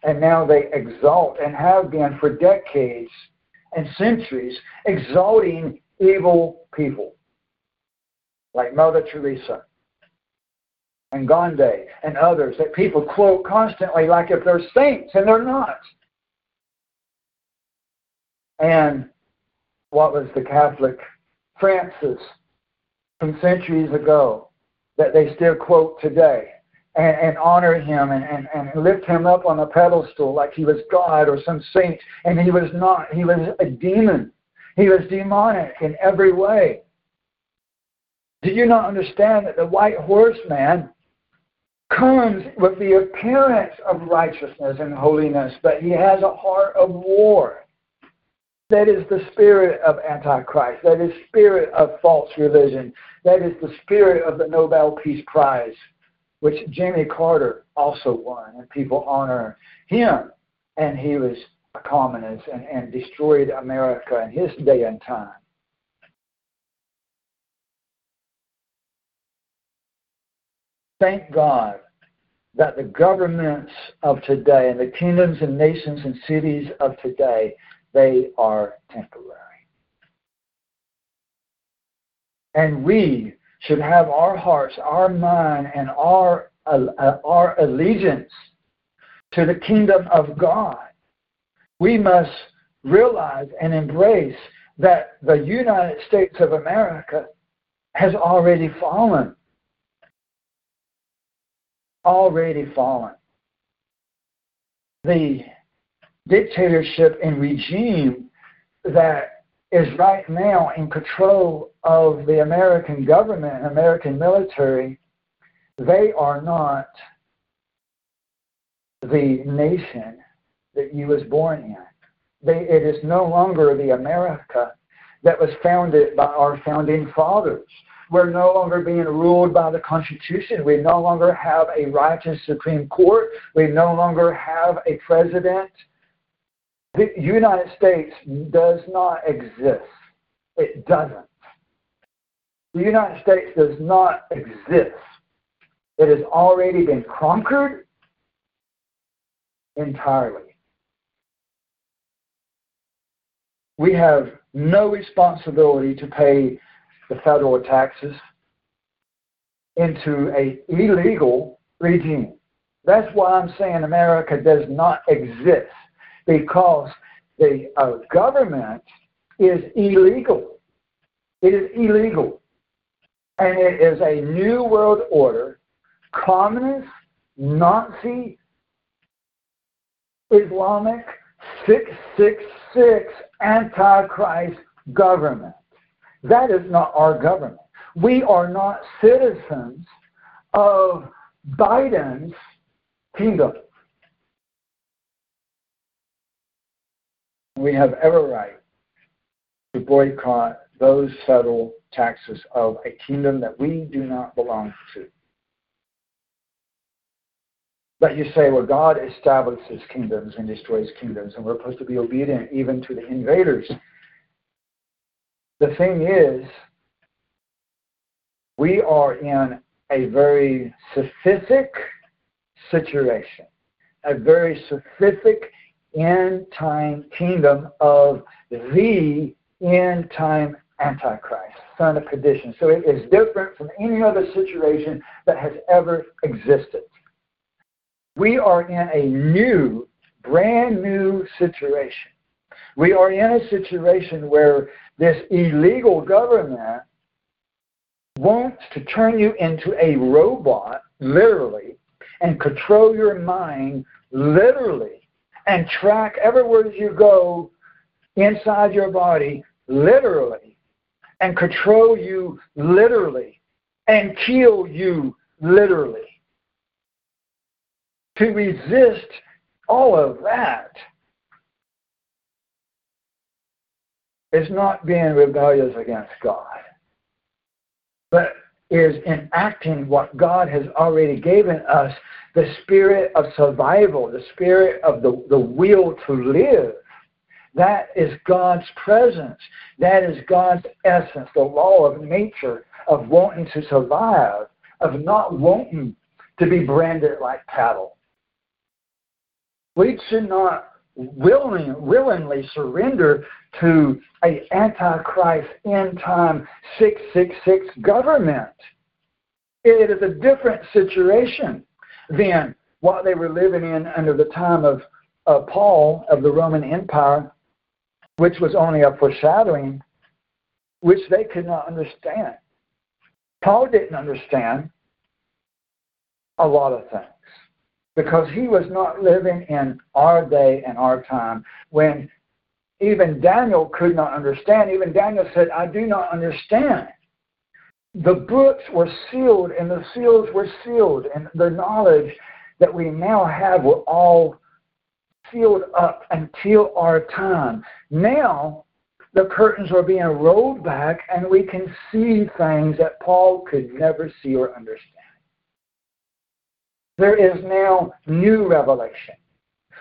Speaker 1: And now they exalt and have been for decades and centuries exalting evil people like Mother Teresa and Gandhi and others that people quote constantly like if they're saints, and they're not. And what was the Catholic Francis from centuries ago that they still quote today and, and honor him and, and, and lift him up on a pedestal like he was God or some saint. And he was not. He was a demon. He was demonic in every way. Do you not understand that the white horseman comes with the appearance of righteousness and holiness, but he has a heart of war? That is the spirit of Antichrist. That is spirit of false religion. That is the spirit of the Nobel Peace Prize, which Jimmy Carter also won, and people honor him. And he was a communist and, and destroyed America in his day and time. Thank God that the governments of today and the kingdoms and nations and cities of today they are temporary. And we should have our hearts, our mind, and our, uh, our allegiance to the kingdom of God. We must realize and embrace that the United States of America has already fallen. Already fallen. The dictatorship and regime that is right now in control of the American government and American military, they are not the nation that you was born in. They, it is no longer the America that was founded by our founding fathers. We're no longer being ruled by the Constitution. We no longer have a righteous Supreme Court. We no longer have a president the United States does not exist. It doesn't. The United States does not exist. It has already been conquered entirely. We have no responsibility to pay the federal taxes into a illegal regime. That's why I'm saying America does not exist because the uh, government is illegal. It is illegal. And it is a New World Order, communist, Nazi, Islamic, 666 Antichrist government. That is not our government. We are not citizens of Biden's kingdom. we have every right to boycott those federal taxes of a kingdom that we do not belong to. But you say, well, God establishes kingdoms and destroys kingdoms, and we're supposed to be obedient even to the invaders. The thing is, we are in a very specific situation, a very specific end time kingdom of the end time Antichrist, son of perdition. So it is different from any other situation that has ever existed. We are in a new, brand new situation. We are in a situation where this illegal government wants to turn you into a robot, literally, and control your mind, literally, and track everywhere you go inside your body, literally, and control you, literally, and kill you, literally. To resist all of that is not being rebellious against God but is enacting what God has already given us the spirit of survival, the spirit of the, the will to live. That is God's presence. That is God's essence, the law of nature of wanting to survive, of not wanting to be branded like cattle. We should not willing, willingly surrender to a antichrist end time 666 government. It is a different situation than what they were living in under the time of, of Paul of the Roman Empire, which was only a foreshadowing, which they could not understand. Paul didn't understand a lot of things because he was not living in our day and our time when even Daniel could not understand. Even Daniel said, I do not understand. The books were sealed and the seals were sealed, and the knowledge that we now have were all sealed up until our time. Now, the curtains are being rolled back, and we can see things that Paul could never see or understand. There is now new revelation.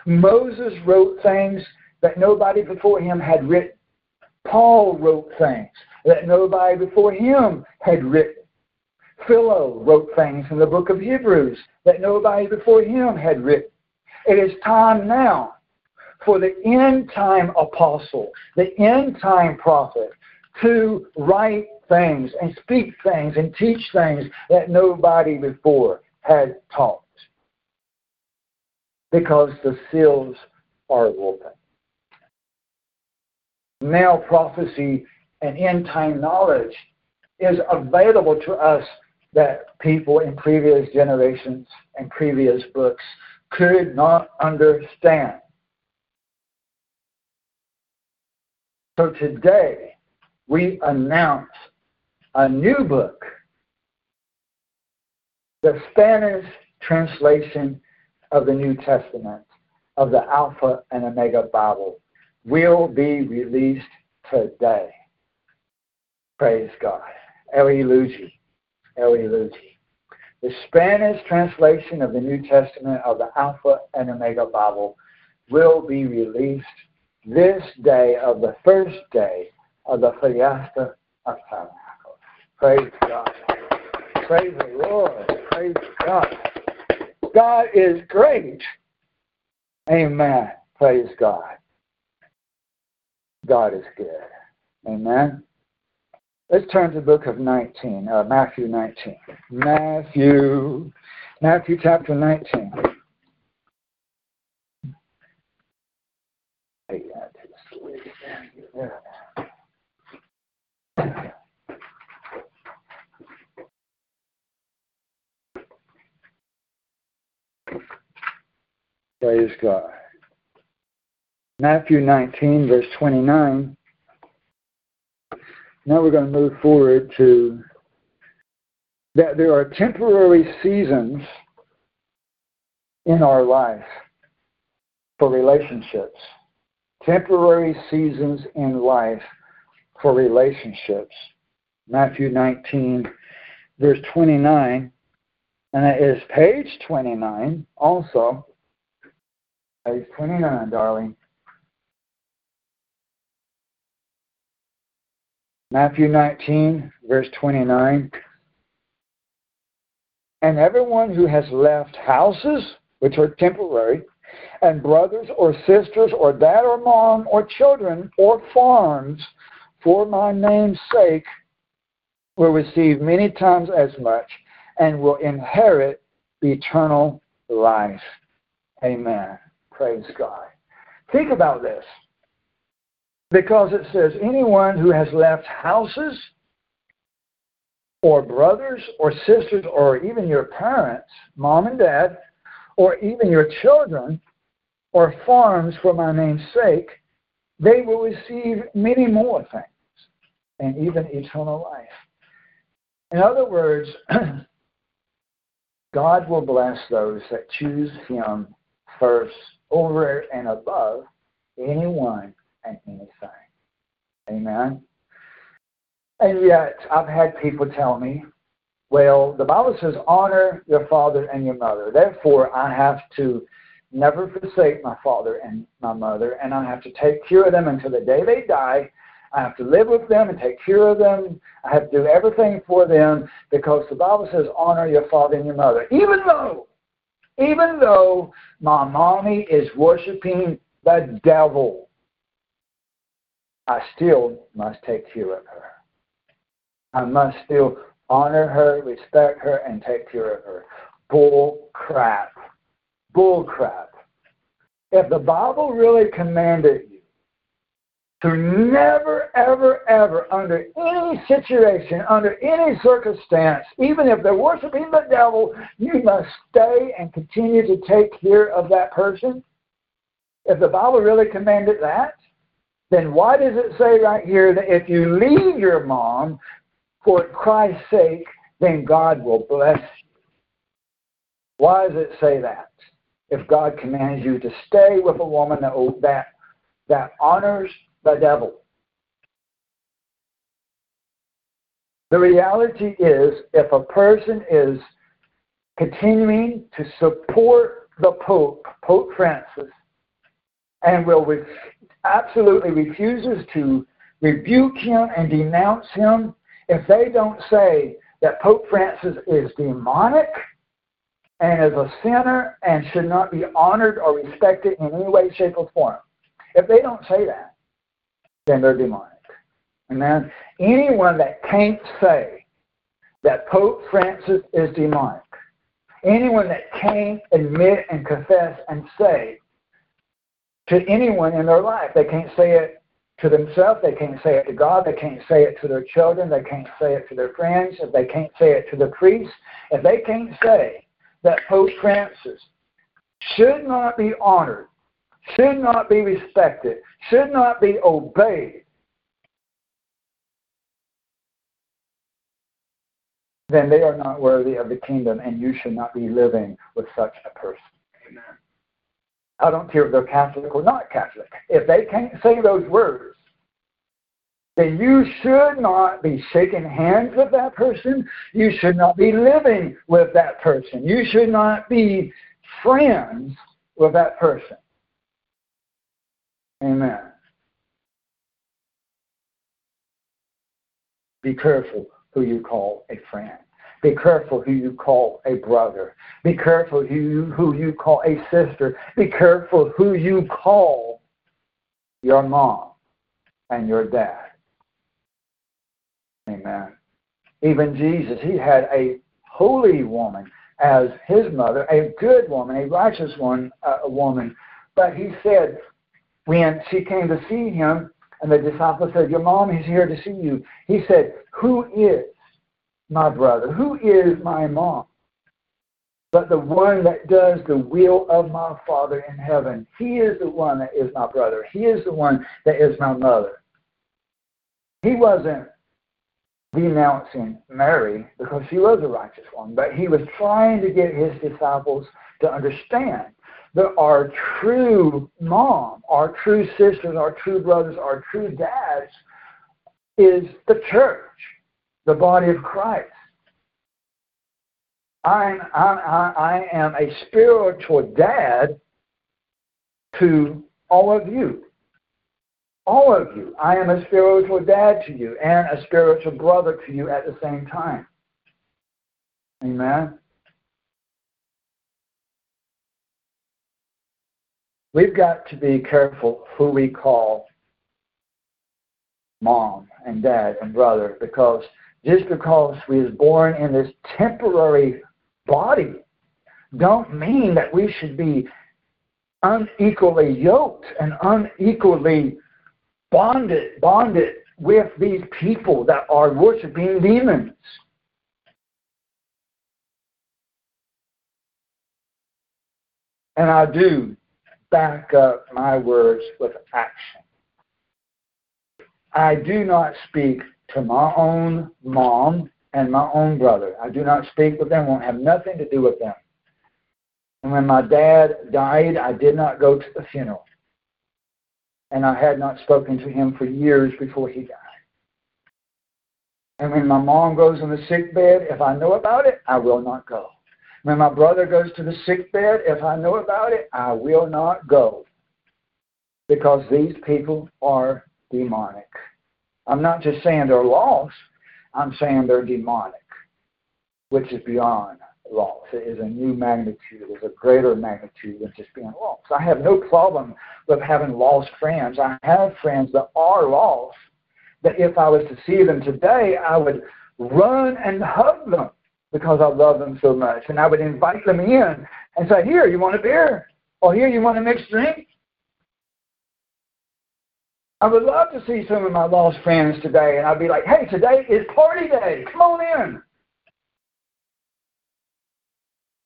Speaker 1: Moses wrote things that nobody before him had written. Paul wrote things that nobody before him had written. Philo wrote things in the book of Hebrews that nobody before him had written. It is time now for the end time apostle, the end time prophet, to write things and speak things and teach things that nobody before had taught because the seals are open. Now, prophecy and end time knowledge is available to us that people in previous generations and previous books could not understand. So today, we announce a new book, the Spanish translation of the New Testament, of the Alpha and Omega Bible, will be released today. Praise God. Elugi. Elugi. The Spanish translation of the New Testament of the Alpha and Omega Bible will be released this day of the first day of the Fiesta of Tabernacles. Praise God. Praise the Lord. Praise God. God is great. Amen. Praise God. God is good. Amen. Let's turn to the book of 19, uh, Matthew 19. Matthew, Matthew chapter 19. Praise God. Matthew 19, verse 29. Now we're going to move forward to that there are temporary seasons in our life for relationships. Temporary seasons in life for relationships. Matthew 19, verse 29 And it is page 29 also. Page 29, darling. Matthew 19, verse 29. And everyone who has left houses, which are temporary, and brothers or sisters or dad or mom or children or farms for my name's sake will receive many times as much and will inherit eternal life. Amen. Praise God. Think about this. Because it says, anyone who has left houses or brothers or sisters or even your parents, mom and dad, or even your children or farms for my name's sake, they will receive many more things and even eternal life. In other words, God will bless those that choose Him first over and above anyone and anything. Amen. And yet, I've had people tell me, well, the Bible says, honor your father and your mother. Therefore, I have to never forsake my father and my mother, and I have to take care of them until the day they die. I have to live with them and take care of them. I have to do everything for them because the Bible says, honor your father and your mother. Even though, even though my mommy is worshiping the devil, I still must take care of her. I must still honor her, respect her, and take care of her. Bull crap. Bull crap. If the Bible really commanded you to never, ever, ever, under any situation, under any circumstance, even if they're worshiping the devil, you must stay and continue to take care of that person. If the Bible really commanded that, then why does it say right here that if you leave your mom for Christ's sake, then God will bless you? Why does it say that? If God commands you to stay with a woman that, that, that honors the devil. The reality is, if a person is continuing to support the Pope, Pope Francis, and will re- absolutely refuses to rebuke him and denounce him, if they don't say that Pope Francis is demonic and is a sinner and should not be honored or respected in any way, shape, or form, if they don't say that, then they're demonic. And then anyone that can't say that Pope Francis is demonic, anyone that can't admit and confess and say to anyone in their life. They can't say it to themselves. They can't say it to God. They can't say it to their children. They can't say it to their friends. If they can't say it to the priest, if they can't say that Pope Francis should not be honored, should not be respected, should not be obeyed, then they are not worthy of the kingdom, and you should not be living with such a person. Amen. I don't care if they're Catholic or not Catholic. If they can't say those words, then you should not be shaking hands with that person. You should not be living with that person. You should not be friends with that person. Amen. Be careful who you call a friend. Be careful who you call a brother. Be careful who you, who you call a sister. Be careful who you call your mom and your dad. Amen. Even Jesus, he had a holy woman as his mother, a good woman, a righteous one, uh, a woman. But he said, when she came to see him, and the disciple said, Your mom is here to see you. He said, Who is my brother? Who is my mom? But the one that does the will of my Father in heaven. He is the one that is my brother. He is the one that is my mother. He wasn't denouncing Mary because she was a righteous one, but he was trying to get his disciples to understand that our true mom, our true sisters, our true brothers, our true dads is the church the body of Christ. I'm, I'm, I am a spiritual dad to all of you. All of you. I am a spiritual dad to you and a spiritual brother to you at the same time. Amen. We've got to be careful who we call mom and dad and brother because just because we was born in this temporary body don't mean that we should be unequally yoked and unequally bonded bonded with these people that are worshiping demons. And I do back up my words with action. I do not speak to my own mom and my own brother. I do not speak with them, won't have nothing to do with them. And when my dad died, I did not go to the funeral. And I had not spoken to him for years before he died. And when my mom goes on the sick bed, if I know about it, I will not go. When my brother goes to the sick bed, if I know about it, I will not go. Because these people are demonic. I'm not just saying they're lost, I'm saying they're demonic, which is beyond loss. It is a new magnitude, it is a greater magnitude than just being lost. I have no problem with having lost friends. I have friends that are lost, that if I was to see them today, I would run and hug them because I love them so much. And I would invite them in and say, Here, you want a beer? Or here, you want a mixed drink? I would love to see some of my lost friends today, and I'd be like, hey, today is party day. Come on in.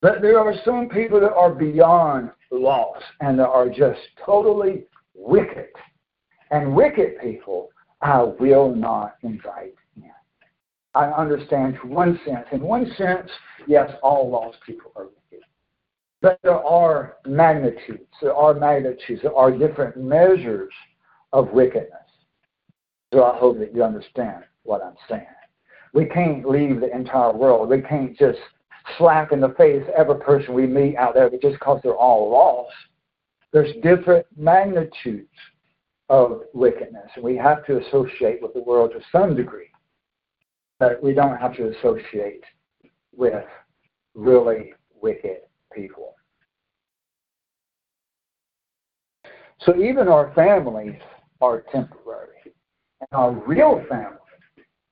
Speaker 1: But there are some people that are beyond lost and that are just totally wicked. And wicked people, I will not invite in. I understand to one sense. In one sense, yes, all lost people are wicked. But there are magnitudes. There are magnitudes. There are different measures of wickedness. So I hope that you understand what I'm saying. We can't leave the entire world. We can't just slap in the face every person we meet out there just because they're all lost. There's different magnitudes of wickedness, and we have to associate with the world to some degree. But we don't have to associate with really wicked people. So even our families are temporary. And our real family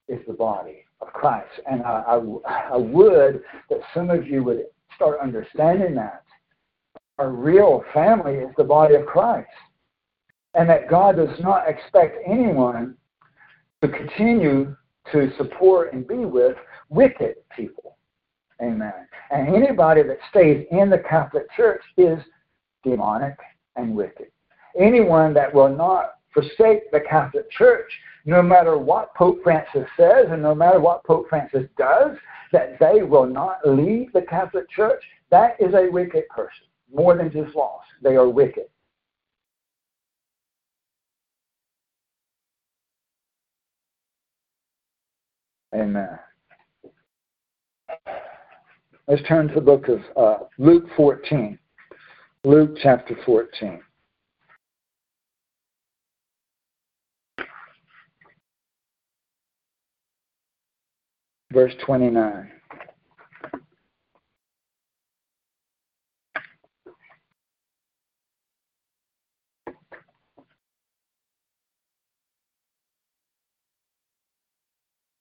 Speaker 1: is the body of Christ. And I, I, I would that some of you would start understanding that. Our real family is the body of Christ. And that God does not expect anyone to continue to support and be with wicked people. Amen. And anybody that stays in the Catholic Church is demonic and wicked. Anyone that will not forsake the Catholic Church, no matter what Pope Francis says and no matter what Pope Francis does, that they will not leave the Catholic Church, that is a wicked person. More than just lost. They are wicked. Amen. Let's turn to the book of uh, Luke 14. Luke chapter 14. Verse 29.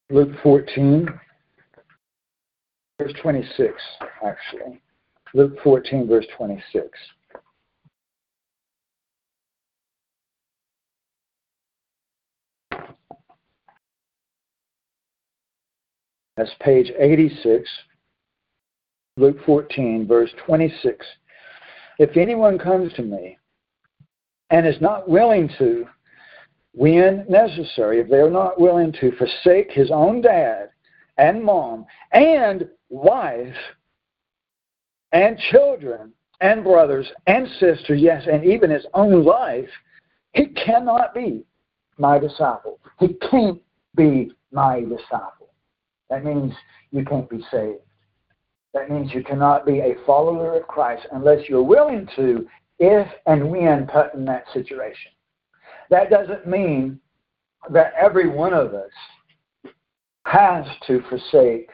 Speaker 1: Luke 14, verse 26, actually. Luke 14, verse 26. That's page 86, Luke 14, verse 26. If anyone comes to me and is not willing to, when necessary, if they are not willing to forsake his own dad and mom and wife and children and brothers and sisters, yes, and even his own life, he cannot be my disciple. He can't be my disciple. That means you can't be saved. That means you cannot be a follower of Christ unless you're willing to, if and when put in that situation. That doesn't mean that every one of us has to forsake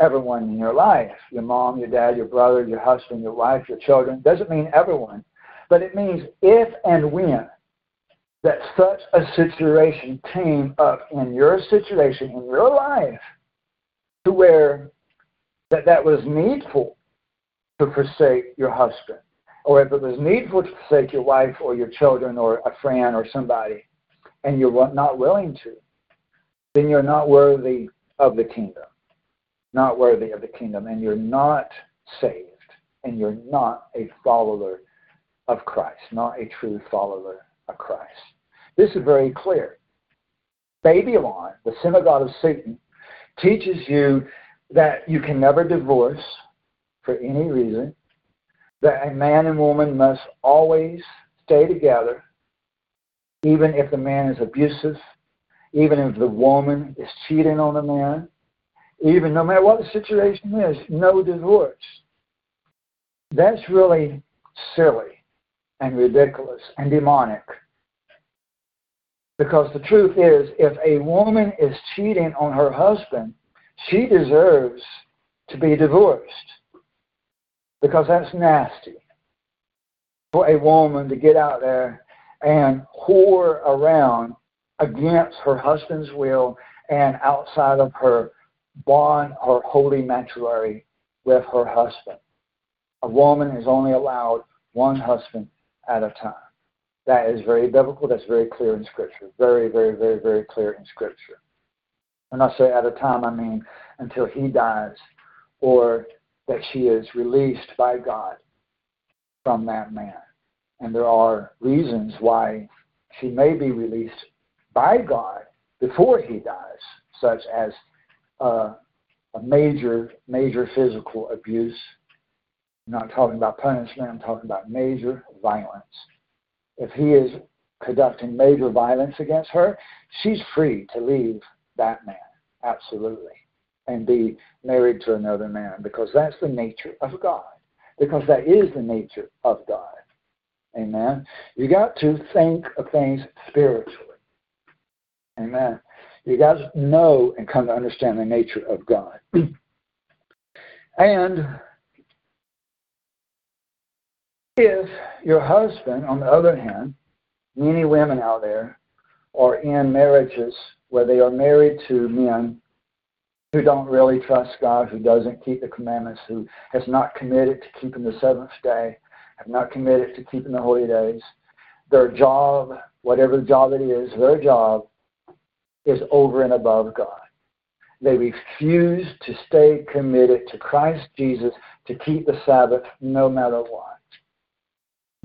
Speaker 1: everyone in your life your mom, your dad, your brother, your husband, your wife, your children. Doesn't mean everyone, but it means if and when that such a situation came up in your situation, in your life, to where that that was needful to forsake your husband, or if it was needful to forsake your wife or your children or a friend or somebody, and you're not willing to, then you're not worthy of the kingdom. Not worthy of the kingdom, and you're not saved, and you're not a follower of Christ, not a true follower of Christ. This is very clear. Babylon, the synagogue of Satan, teaches you that you can never divorce for any reason, that a man and woman must always stay together, even if the man is abusive, even if the woman is cheating on the man, even no matter what the situation is, no divorce. That's really silly and ridiculous and demonic. Because the truth is, if a woman is cheating on her husband, she deserves to be divorced. Because that's nasty. For a woman to get out there and whore around against her husband's will and outside of her bond or holy matrimony with her husband. A woman is only allowed one husband at a time. That is very biblical. That's very clear in Scripture. Very, very, very, very clear in Scripture. When I say at a time, I mean until he dies or that she is released by God from that man. And there are reasons why she may be released by God before he dies, such as uh, a major, major physical abuse. I'm not talking about punishment, I'm talking about major violence if he is conducting major violence against her, she's free to leave that man, absolutely, and be married to another man because that's the nature of God. Because that is the nature of God. Amen. You got to think of things spiritually. Amen. You got to know and come to understand the nature of God. and if your husband, on the other hand, many women out there are in marriages where they are married to men who don't really trust God, who doesn't keep the commandments, who has not committed to keeping the seventh day, have not committed to keeping the holy days. Their job, whatever job it is, their job is over and above God. They refuse to stay committed to Christ Jesus to keep the Sabbath no matter what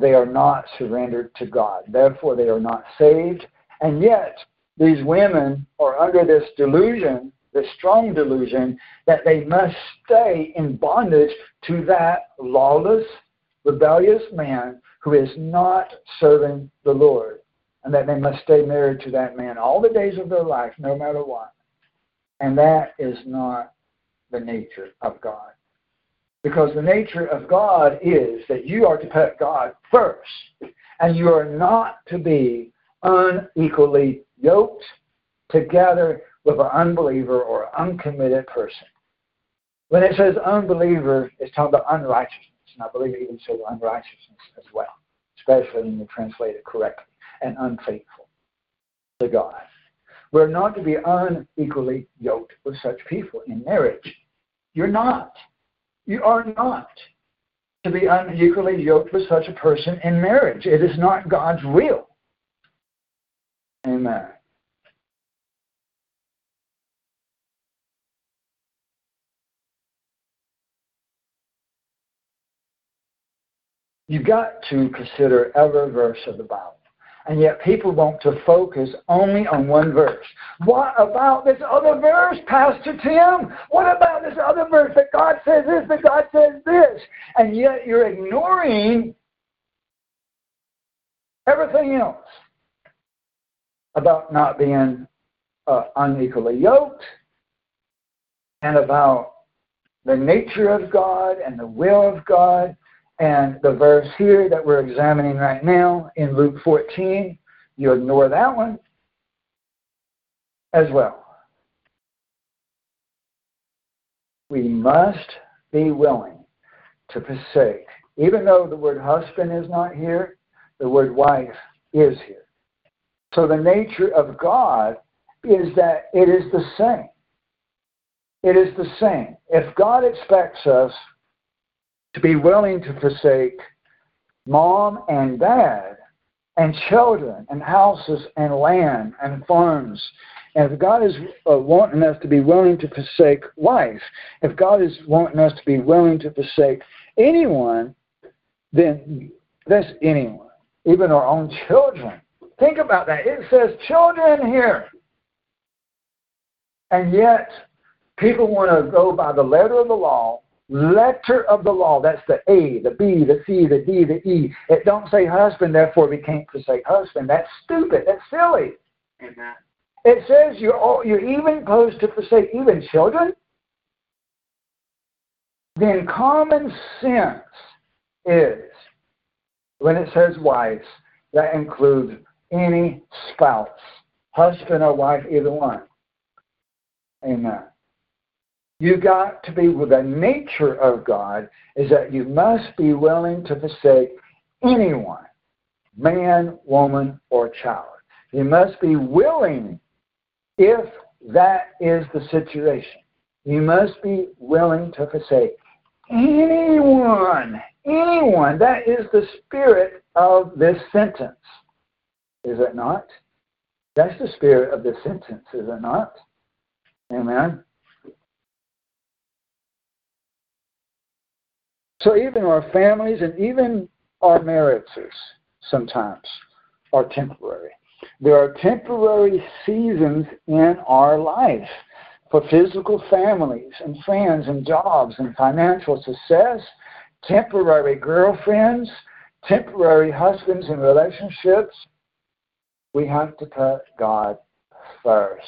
Speaker 1: they are not surrendered to God. Therefore, they are not saved. And yet, these women are under this delusion, this strong delusion, that they must stay in bondage to that lawless, rebellious man who is not serving the Lord. And that they must stay married to that man all the days of their life, no matter what. And that is not the nature of God. Because the nature of God is that you are to put God first, and you are not to be unequally yoked together with an unbeliever or uncommitted person. When it says unbeliever, it's talking about unrighteousness, and I believe it even says unrighteousness as well, especially when you translate it correctly, and unfaithful to God. We're not to be unequally yoked with such people in marriage. You're not. You are not to be unequally yoked with such a person in marriage. It is not God's will. Amen. You've got to consider every verse of the Bible. And yet people want to focus only on one verse. What about this other verse, Pastor Tim? What about this other verse that God says this, that God says this? And yet you're ignoring everything else about not being uh, unequally yoked and about the nature of God and the will of God. And the verse here that we're examining right now in Luke 14, you ignore that one as well. We must be willing to forsake. Even though the word husband is not here, the word wife is here. So the nature of God is that it is the same. It is the same. If God expects us to be willing to forsake mom and dad and children and houses and land and farms, and if God is uh, wanting us to be willing to forsake wife, if God is wanting us to be willing to forsake anyone, then that's anyone, even our own children. Think about that. It says children here. And yet, people want to go by the letter of the law, letter of the law. That's the A, the B, the C, the D, the E. It don't say husband, therefore we can't forsake husband. That's stupid. That's silly. Amen. It says you're all, you're even supposed to forsake even children. Then common sense is when it says wives, that includes any spouse, husband or wife, either one. Amen. You got to be with the nature of God is that you must be willing to forsake anyone, man, woman, or child. You must be willing if that is the situation. You must be willing to forsake anyone, anyone. That is the spirit of this sentence. Is it not? That's the spirit of this sentence, is it not? Amen. So even our families and even our marriages sometimes are temporary. There are temporary seasons in our life for physical families and friends and jobs and financial success, temporary girlfriends, temporary husbands and relationships. We have to put God first.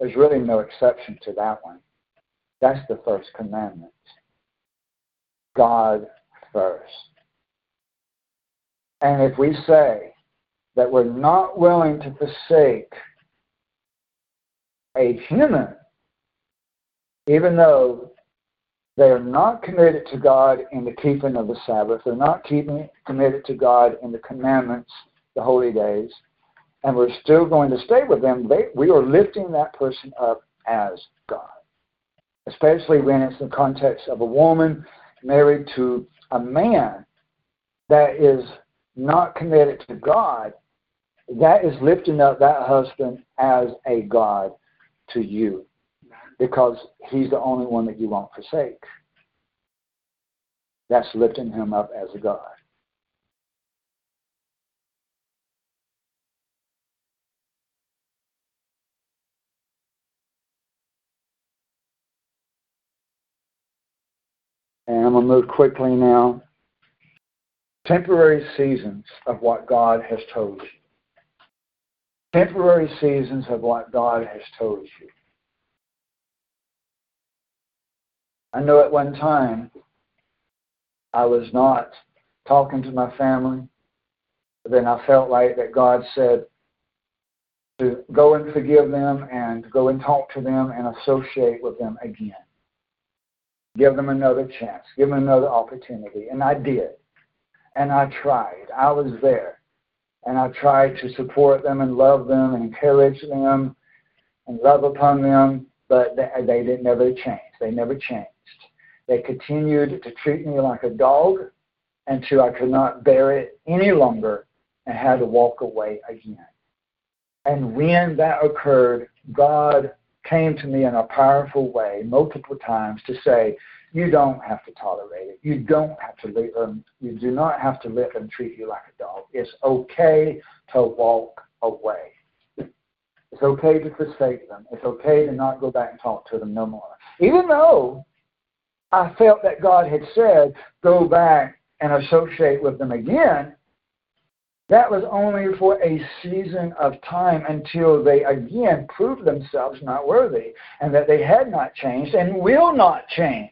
Speaker 1: There's really no exception to that one. That's the first commandment. God first. And if we say that we're not willing to forsake a human, even though they are not committed to God in the keeping of the Sabbath, they're not keeping committed to God in the commandments, the holy days, and we're still going to stay with them, they, we are lifting that person up as God. Especially when it's in the context of a woman married to a man that is not committed to God, that is lifting up that husband as a God to you because he's the only one that you won't forsake. That's lifting him up as a God. And I'm going to move quickly now. Temporary seasons of what God has told you. Temporary seasons of what God has told you. I know at one time I was not talking to my family. But then I felt like that God said to go and forgive them and go and talk to them and associate with them again. Give them another chance. Give them another opportunity. And I did. And I tried. I was there. And I tried to support them and love them and encourage them and love upon them, but they, they did never change. They never changed. They continued to treat me like a dog until I could not bear it any longer and had to walk away again. And when that occurred, God came to me in a powerful way multiple times to say, you don't have to tolerate it. You don't have to let them, um, you do not have to let them treat you like a dog. It's okay to walk away. It's okay to forsake them. It's okay to not go back and talk to them no more. Even though I felt that God had said, go back and associate with them again, that was only for a season of time until they again proved themselves not worthy and that they had not changed and will not change.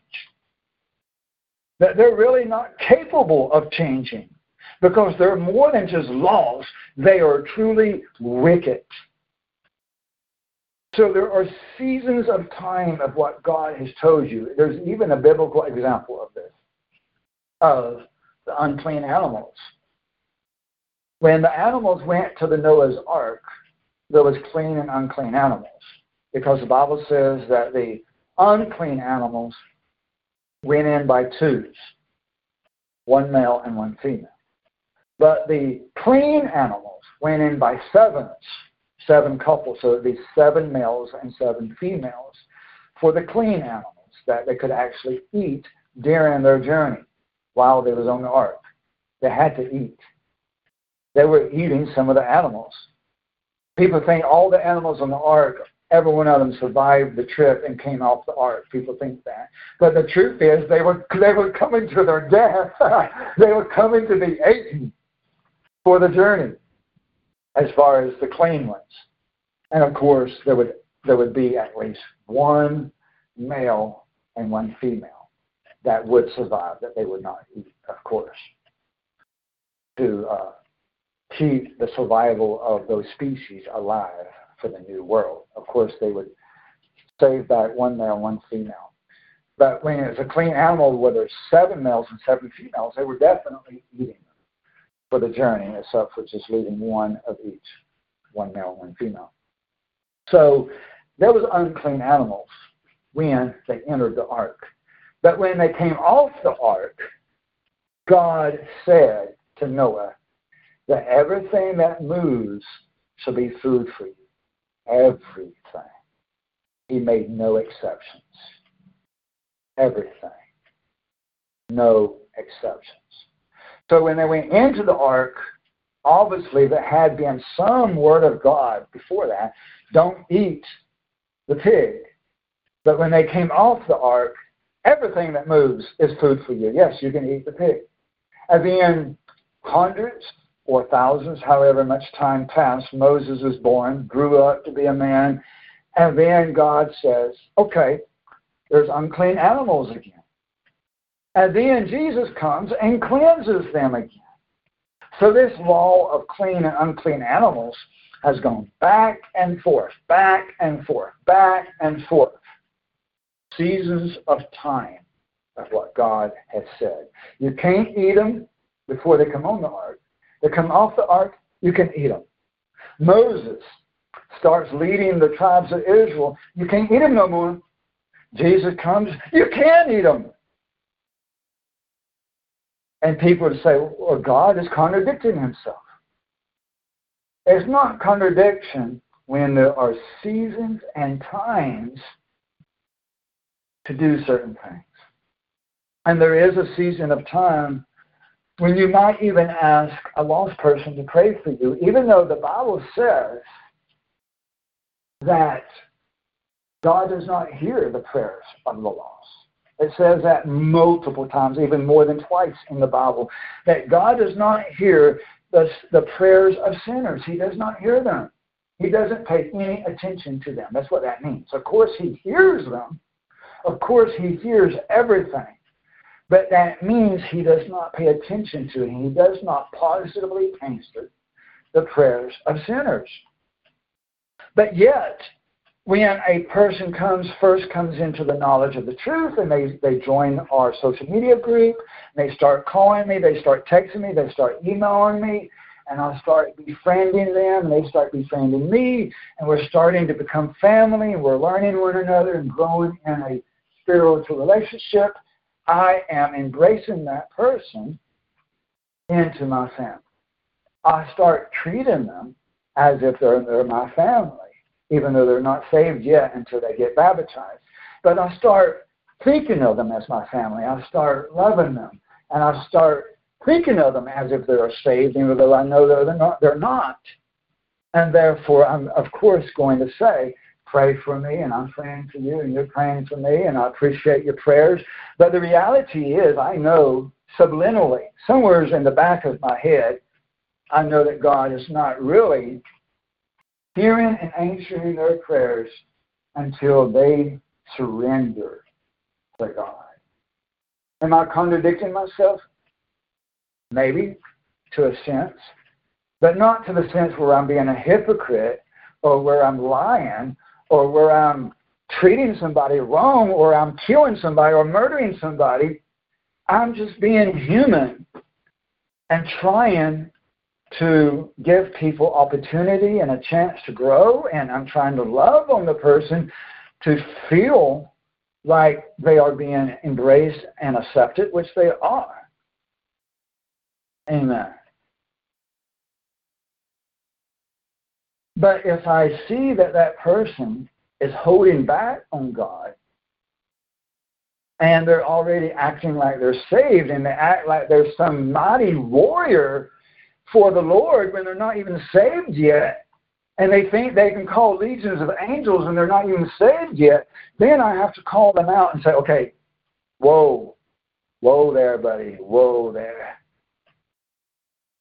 Speaker 1: That they're really not capable of changing because they're more than just lost, they are truly wicked. So there are seasons of time of what God has told you. There's even a biblical example of this, of the unclean animals. When the animals went to the Noah's Ark, there was clean and unclean animals. Because the Bible says that the unclean animals went in by twos, one male and one female. But the clean animals went in by sevens, seven couples, so it'd be seven males and seven females for the clean animals that they could actually eat during their journey while they was on the ark. They had to eat. They were eating some of the animals. People think all the animals on the ark, every one of them survived the trip and came off the ark. People think that. But the truth is they were they were coming to their death. they were coming to be eaten for the journey as far as the clean ones. And of course, there would there would be at least one male and one female that would survive, that they would not eat, of course, to uh, keep the survival of those species alive for the new world. Of course, they would save that one male, one female. But when it's a clean animal where there's seven males and seven females, they were definitely eating them for the journey, except for just leaving one of each, one male, one female. So there was unclean animals when they entered the ark. But when they came off the ark, God said to Noah that everything that moves shall be food for you. Everything. He made no exceptions. Everything. No exceptions. So when they went into the ark, obviously there had been some word of God before that don't eat the pig. But when they came off the ark, everything that moves is food for you. Yes, you can eat the pig. And then hundreds or thousands, however much time passed, Moses was born, grew up to be a man, and then God says, okay, there's unclean animals again. And then Jesus comes and cleanses them again. So this law of clean and unclean animals has gone back and forth, back and forth, back and forth. Seasons of time of what God has said. You can't eat them before they come on the ark. They come off the ark, you can eat them. Moses starts leading the tribes of Israel. You can't eat them no more. Jesus comes, you can eat them. And people would say, well, God is contradicting himself. It's not contradiction when there are seasons and times to do certain things. And there is a season of time when you might even ask a lost person to pray for you, even though the Bible says that God does not hear the prayers of the lost. It says that multiple times, even more than twice in the Bible, that God does not hear the, the prayers of sinners. He does not hear them. He doesn't pay any attention to them. That's what that means. Of course, He hears them. Of course, He hears everything. But that means He does not pay attention to it. He does not positively answer the prayers of sinners. But yet, when a person comes first comes into the knowledge of the truth and they, they join our social media group they start calling me they start texting me they start emailing me and i start befriending them and they start befriending me and we're starting to become family and we're learning one another and growing in a spiritual relationship i am embracing that person into my family i start treating them as if they're, they're my family even though they're not saved yet until they get baptized. But I start thinking of them as my family. I start loving them, and I start thinking of them as if they're saved, even though I know they're not. They're not. And therefore, I'm of course going to say, pray for me, and I'm praying for you, and you're praying for me, and I appreciate your prayers. But the reality is, I know subliminally, somewhere in the back of my head, I know that God is not really hearing and answering their prayers until they surrender to God. Am I contradicting myself? Maybe, to a sense, but not to the sense where I'm being a hypocrite or where I'm lying or where I'm treating somebody wrong or I'm killing somebody or murdering somebody. I'm just being human and trying to give people opportunity and a chance to grow, and I'm trying to love on the person to feel like they are being embraced and accepted, which they are. Amen. But if I see that that person is holding back on God, and they're already acting like they're saved, and they act like they're some mighty warrior for the Lord when they're not even saved yet, and they think they can call legions of angels and they're not even saved yet, then I have to call them out and say, okay, whoa, whoa there, buddy, whoa there.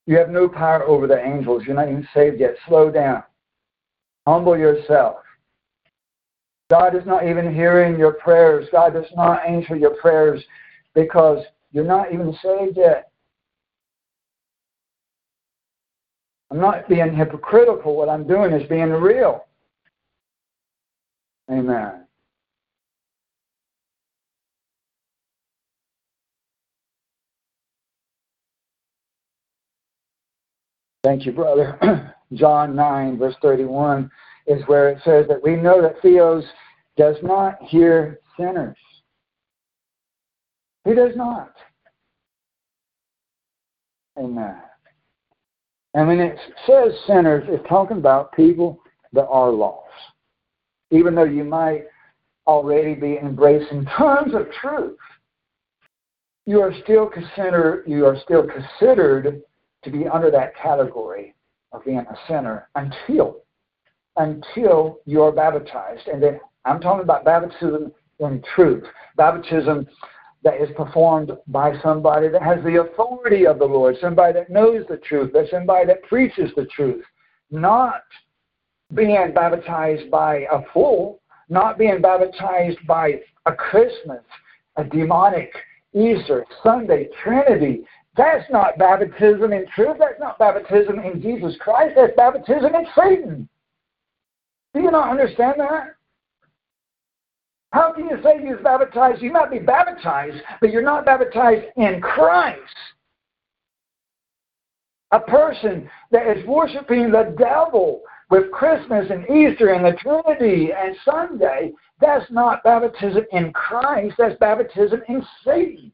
Speaker 1: You have no power over the angels. You're not even saved yet. Slow down. Humble yourself. God is not even hearing your prayers. God does not answer your prayers because you're not even saved yet. I'm not being hypocritical. What I'm doing is being real. Amen. Thank you, brother. John 9, verse 31 is where it says that we know that Theos does not hear sinners. He does not. Amen. And when it says sinners, it's talking about people that are lost. Even though you might already be embracing tons of truth, you are still considered you are still considered to be under that category being a sinner until until you are baptized. And then I'm talking about baptism in truth. Baptism that is performed by somebody that has the authority of the Lord, somebody that knows the truth, that somebody that preaches the truth, not being baptized by a fool, not being baptized by a Christmas, a demonic Easter, Sunday, Trinity. That's not baptism in truth. That's not baptism in Jesus Christ. That's baptism in Satan. Do you not understand that? How can you say you're baptized? You might be baptized, but you're not baptized in Christ. A person that is worshiping the devil with Christmas and Easter and the Trinity and Sunday, that's not baptism in Christ, that's baptism in Satan.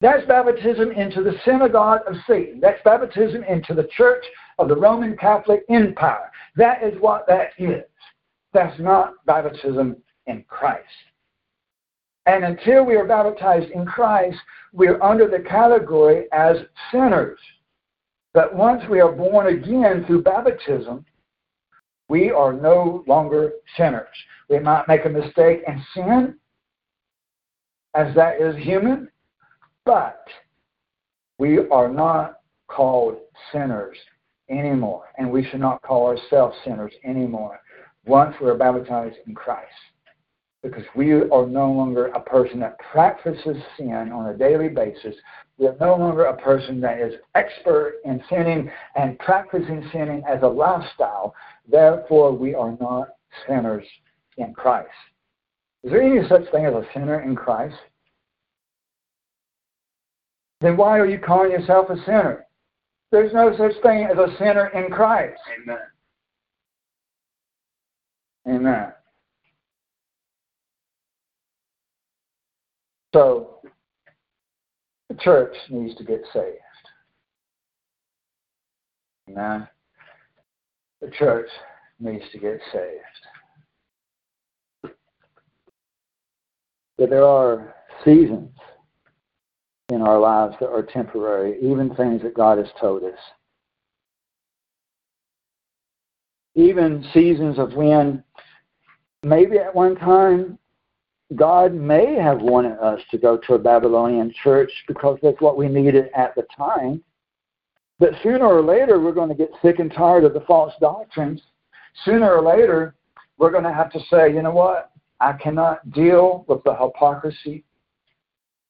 Speaker 1: That's baptism into the synagogue of Satan. That's baptism into the church of the Roman Catholic Empire. That is what that is. That's not baptism in Christ. And until we are baptized in Christ, we're under the category as sinners. But once we are born again through baptism, we are no longer sinners. We might make a mistake and sin, as that is human, but we are not called sinners anymore, and we should not call ourselves sinners anymore once we're baptized in Christ. Because we are no longer a person that practices sin on a daily basis. We are no longer a person that is expert in sinning and practicing sinning as a lifestyle. Therefore, we are not sinners in Christ. Is there any such thing as a sinner in Christ? Then why are you calling yourself a sinner? There's no such thing as a sinner in Christ.
Speaker 2: Amen.
Speaker 1: Amen. So, the church needs to get saved. Amen. The church needs to get saved. But there are seasons in our lives that are temporary, even things that God has told us. Even seasons of when maybe at one time God may have wanted us to go to a Babylonian church because that's what we needed at the time. But sooner or later, we're going to get sick and tired of the false doctrines. Sooner or later, we're going to have to say, you know what? I cannot deal with the hypocrisy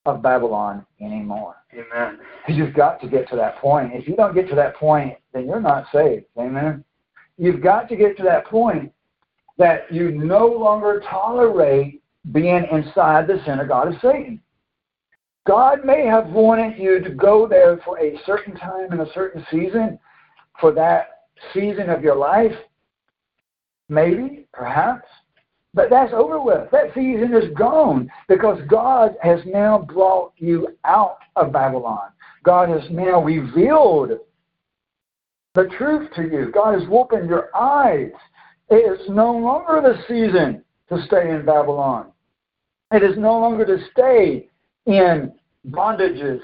Speaker 1: of Babylon anymore.
Speaker 2: Amen.
Speaker 1: You've got to get to that point. If you don't get to that point, then you're not saved. Amen. You've got to get to that point that you no longer tolerate being inside the synagogue of Satan. God may have wanted you to go there for a certain time in a certain season, for that season of your life, maybe, perhaps. But that's over with. That season is gone because God has now brought you out of Babylon. God has now revealed the truth to you. God has opened your eyes. It is no longer the season to stay in Babylon. It is no longer to stay in bondages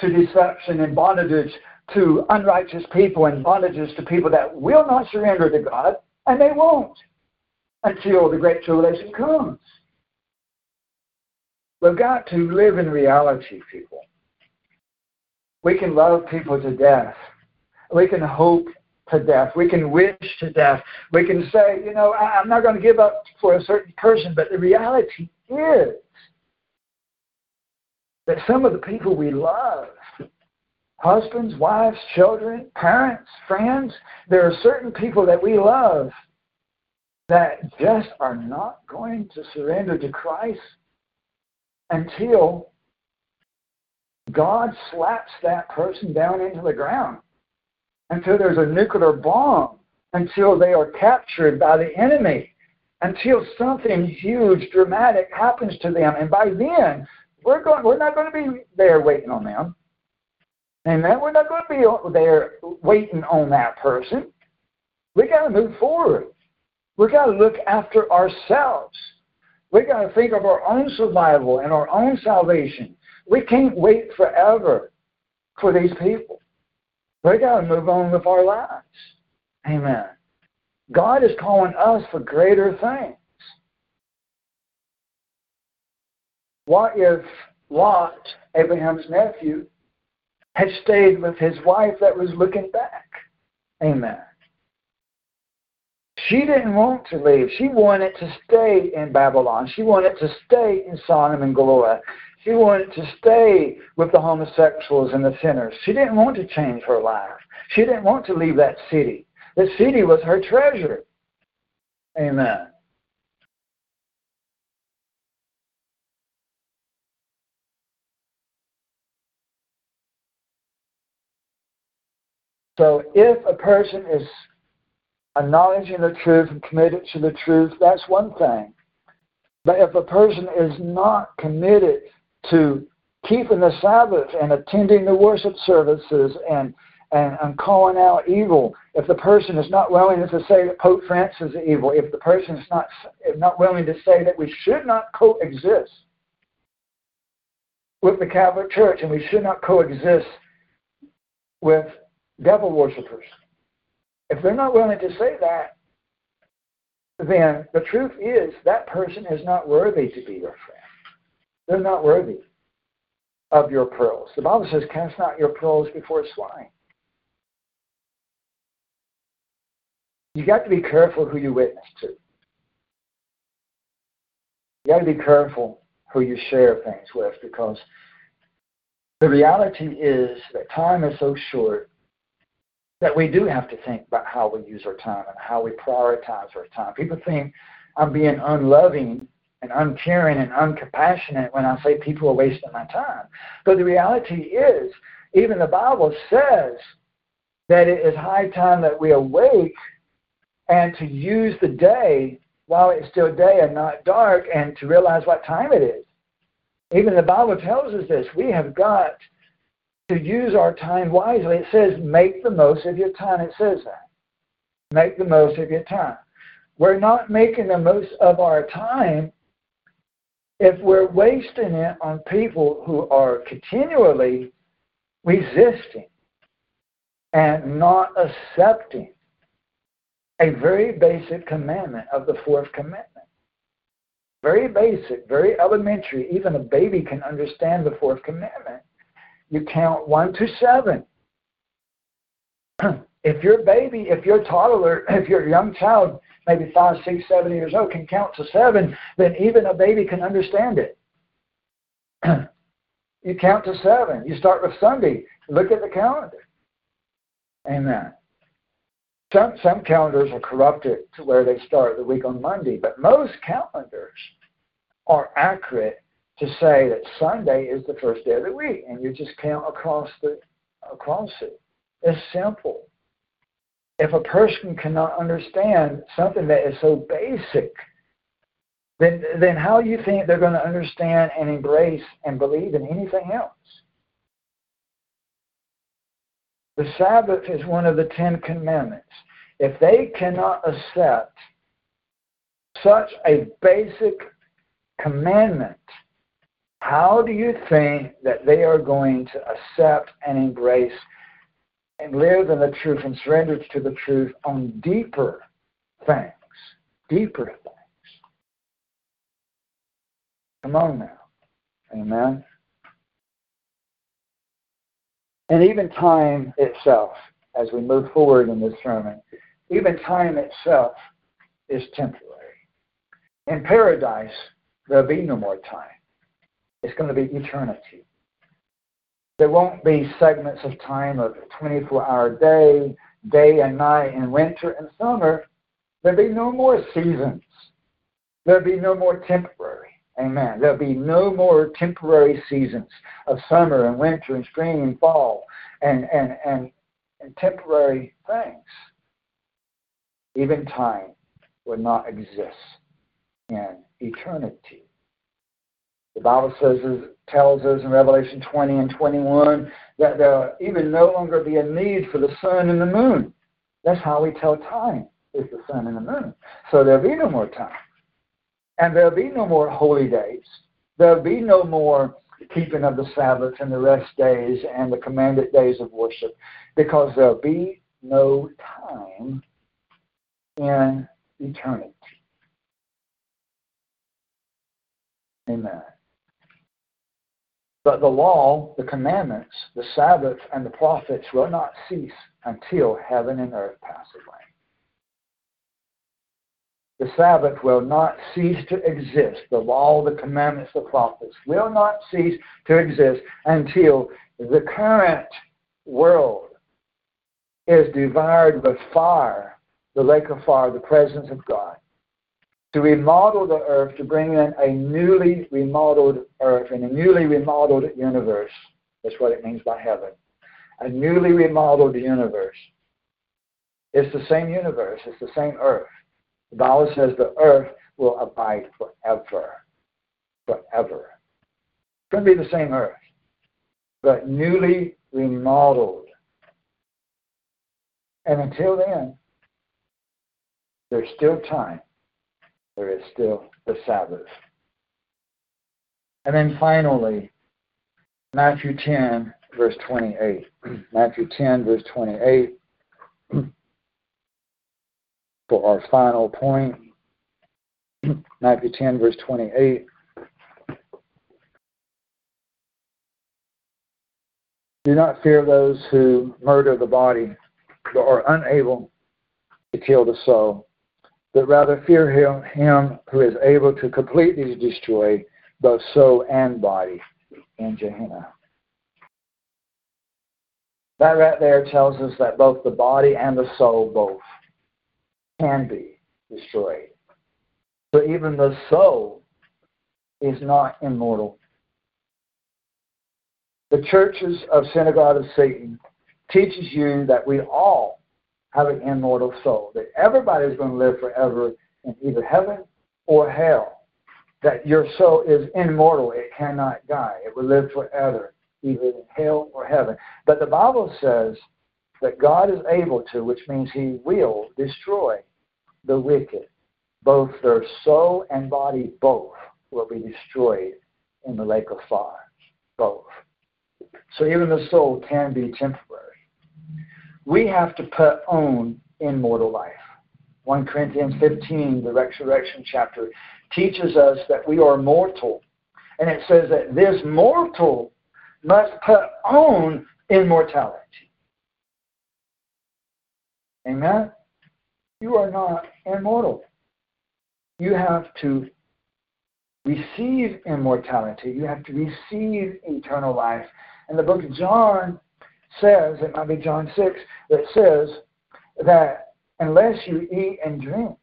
Speaker 1: to deception and bondages to unrighteous people and bondages to people that will not surrender to God, and they won't until the Great Tribulation comes. We've got to live in reality, people. We can love people to death. We can hope to death. We can wish to death. We can say, you know, I'm not going to give up for a certain person, but the reality is that some of the people we love, husbands, wives, children, parents, friends, there are certain people that we love that just are not going to surrender to Christ until God slaps that person down into the ground, until there's a nuclear bomb, until they are captured by the enemy, until something huge, dramatic happens to them. And by then, we're going. We're not going to be there waiting on them. Amen. We're not going to be there waiting on that person. We got to move forward. We got to look after ourselves. We got to think of our own survival and our own salvation. We can't wait forever for these people. We got to move on with our lives. Amen. God is calling us for greater things. What if Lot, Abraham's nephew, had stayed with his wife that was looking back? Amen. She didn't want to leave. She wanted to stay in Babylon. She wanted to stay in Sodom and Gomorrah. She wanted to stay with the homosexuals and the sinners. She didn't want to change her life. She didn't want to leave that city. The city was her treasure. Amen. So if a person is acknowledging the truth and committed to the truth, that's one thing. But if a person is not committed to keeping the Sabbath and attending the worship services and, and, and calling out evil, if the person is not willing to say that Pope Francis is evil, if the person is not, not willing to say that we should not coexist with the Catholic Church and we should not coexist with devil worshippers. If they're not willing to say that, then the truth is that person is not worthy to be your friend. They're not worthy of your pearls. The Bible says, cast not your pearls before swine. You got to be careful who you witness to. You got to be careful who you share things with because the reality is that time is so short that we do have to think about how we use our time and how we prioritize our time. People think I'm being unloving and uncaring and uncompassionate when I say people are wasting my time. But the reality is, even the Bible says that it is high time that we awake and to use the day while it's still day and not dark and to realize what time it is. Even the Bible tells us this. We have got to use our time wisely. It says, make the most of your time. It says that. Make the most of your time. We're not making the most of our time if we're wasting it on people who are continually resisting and not accepting a very basic commandment of the fourth commandment. very basic, very elementary. Even a baby can understand the fourth commandment. You count one to seven. if your baby, if your toddler, if your young child, maybe five, six, seven years old, can count to seven, then even a baby can understand it. you count to seven. You start with Sunday. Look at the calendar. Amen. Some, some calendars are corrupted to where they start the week on Monday, but most calendars are accurate to say that Sunday is the first day of the week, and you just count across the across it. It's simple. If a person cannot understand something that is so basic, then then how do you think they're going to understand and embrace and believe in anything else? The Sabbath is one of the Ten Commandments. If they cannot accept such a basic commandment, how do you think that they are going to accept and embrace and live in the truth and surrender to the truth on deeper things? Deeper things. Come on now. Amen. And even time itself, as we move forward in this sermon, even time itself is temporary. In paradise, there'll be no more time. It's going to be eternity. There won't be segments of time of 24 hour day, day and night, and winter and summer. There'll be no more seasons. There'll be no more temporary. Amen. There'll be no more temporary seasons of summer and winter and spring and fall and, and, and, and temporary things. Even time will not exist in eternity. The Bible says, tells us in Revelation 20 and 21 that there will even no longer be a need for the sun and the moon. That's how we tell time is the sun and the moon. So there'll be no more time. And there'll be no more holy days. There'll be no more keeping of the Sabbath and the rest days and the commanded days of worship because there'll be no time in eternity. Amen. But the law, the commandments, the Sabbath, and the prophets will not cease until heaven and earth pass away. The Sabbath will not cease to exist. The law, the commandments, the prophets will not cease to exist until the current world is devoured with fire, the lake of fire, the presence of God to remodel the earth, to bring in a newly remodeled earth and a newly remodeled universe. That's what it means by heaven. A newly remodeled universe. It's the same universe, it's the same earth. The Bible says the earth will abide forever. Forever. It's going to be the same earth, but newly remodeled. And until then, there's still time there is still the Sabbath. And then finally, Matthew 10, verse 28. Matthew 10, verse 28, for our final point. Matthew 10, verse 28. Do not fear those who murder the body, but are unable to kill the soul but rather fear him, him who is able to completely destroy both soul and body in Gehenna. That right there tells us that both the body and the soul both can be destroyed. So even the soul is not immortal. The churches of Synagogue of Satan teaches you that we all have an immortal soul. That everybody is going to live forever in either heaven or hell. That your soul is immortal. It cannot die. It will live forever, either in hell or heaven. But the Bible says that God is able to, which means He will destroy the wicked. Both their soul and body, both, will be destroyed in the lake of fire. Both. So even the soul can be temporary we have to put on immortal life. 1 Corinthians 15, the resurrection chapter, teaches us that we are mortal. And it says that this mortal must put on immortality. Amen? You are not immortal. You have to receive immortality. You have to receive eternal life. And the book of John says, it might be John 6, that says that unless you eat and drink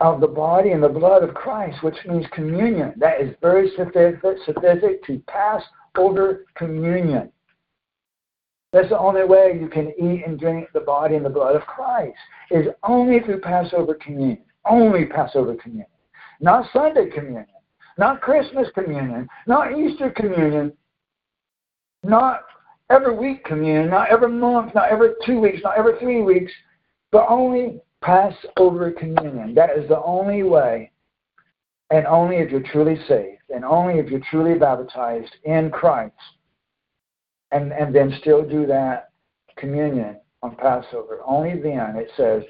Speaker 1: of the body and the blood of Christ, which means communion, that is very specific to pass over communion. That's the only way you can eat and drink the body and the blood of Christ is only through Passover communion. Only Passover communion. Not Sunday communion. Not Christmas communion. Not Easter communion. Not every week communion. Not every month. Not every two weeks. Not every three weeks. But only Passover communion. That is the only way. And only if you're truly saved. And only if you're truly baptized in Christ and, and then still do that communion on Passover. Only then it says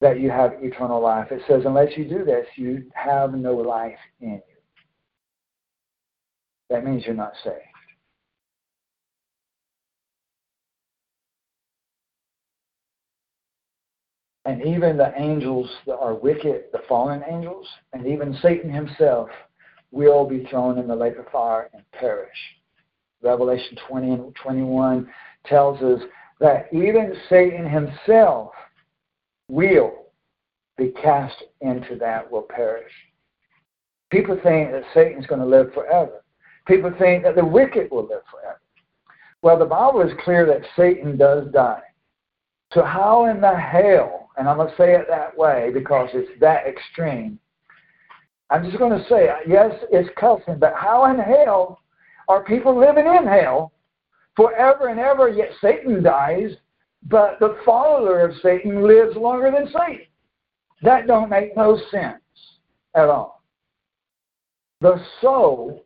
Speaker 1: that you have eternal life. It says, unless you do this, you have no life in you. That means you're not saved. And even the angels that are wicked, the fallen angels, and even Satan himself will be thrown in the lake of fire and perish. Revelation 20 and 21 tells us that even Satan himself will be cast into that, will perish. People think that Satan's going to live forever. People think that the wicked will live forever. Well, the Bible is clear that Satan does die. So, how in the hell, and I'm going to say it that way because it's that extreme, I'm just going to say, yes, it's cussing, but how in hell are people living in hell forever and ever, yet Satan dies, but the follower of Satan lives longer than Satan. That don't make no sense at all. The soul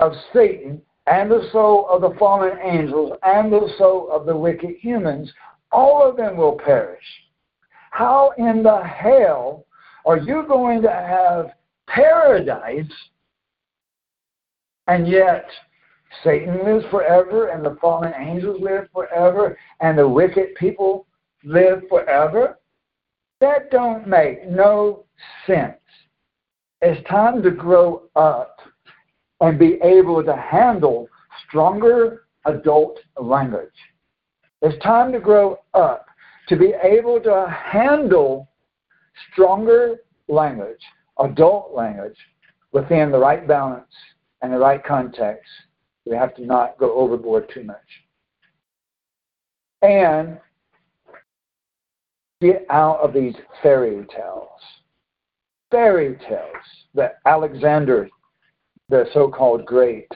Speaker 1: of Satan and the soul of the fallen angels and the soul of the wicked humans, all of them will perish. How in the hell are you going to have paradise and yet Satan lives forever, and the fallen angels live forever, and the wicked people live forever. That don't make no sense. It's time to grow up and be able to handle stronger adult language. It's time to grow up to be able to handle stronger language, adult language, within the right balance and the right context we have to not go overboard too much. And get out of these fairy tales. Fairy tales that Alexander, the so called great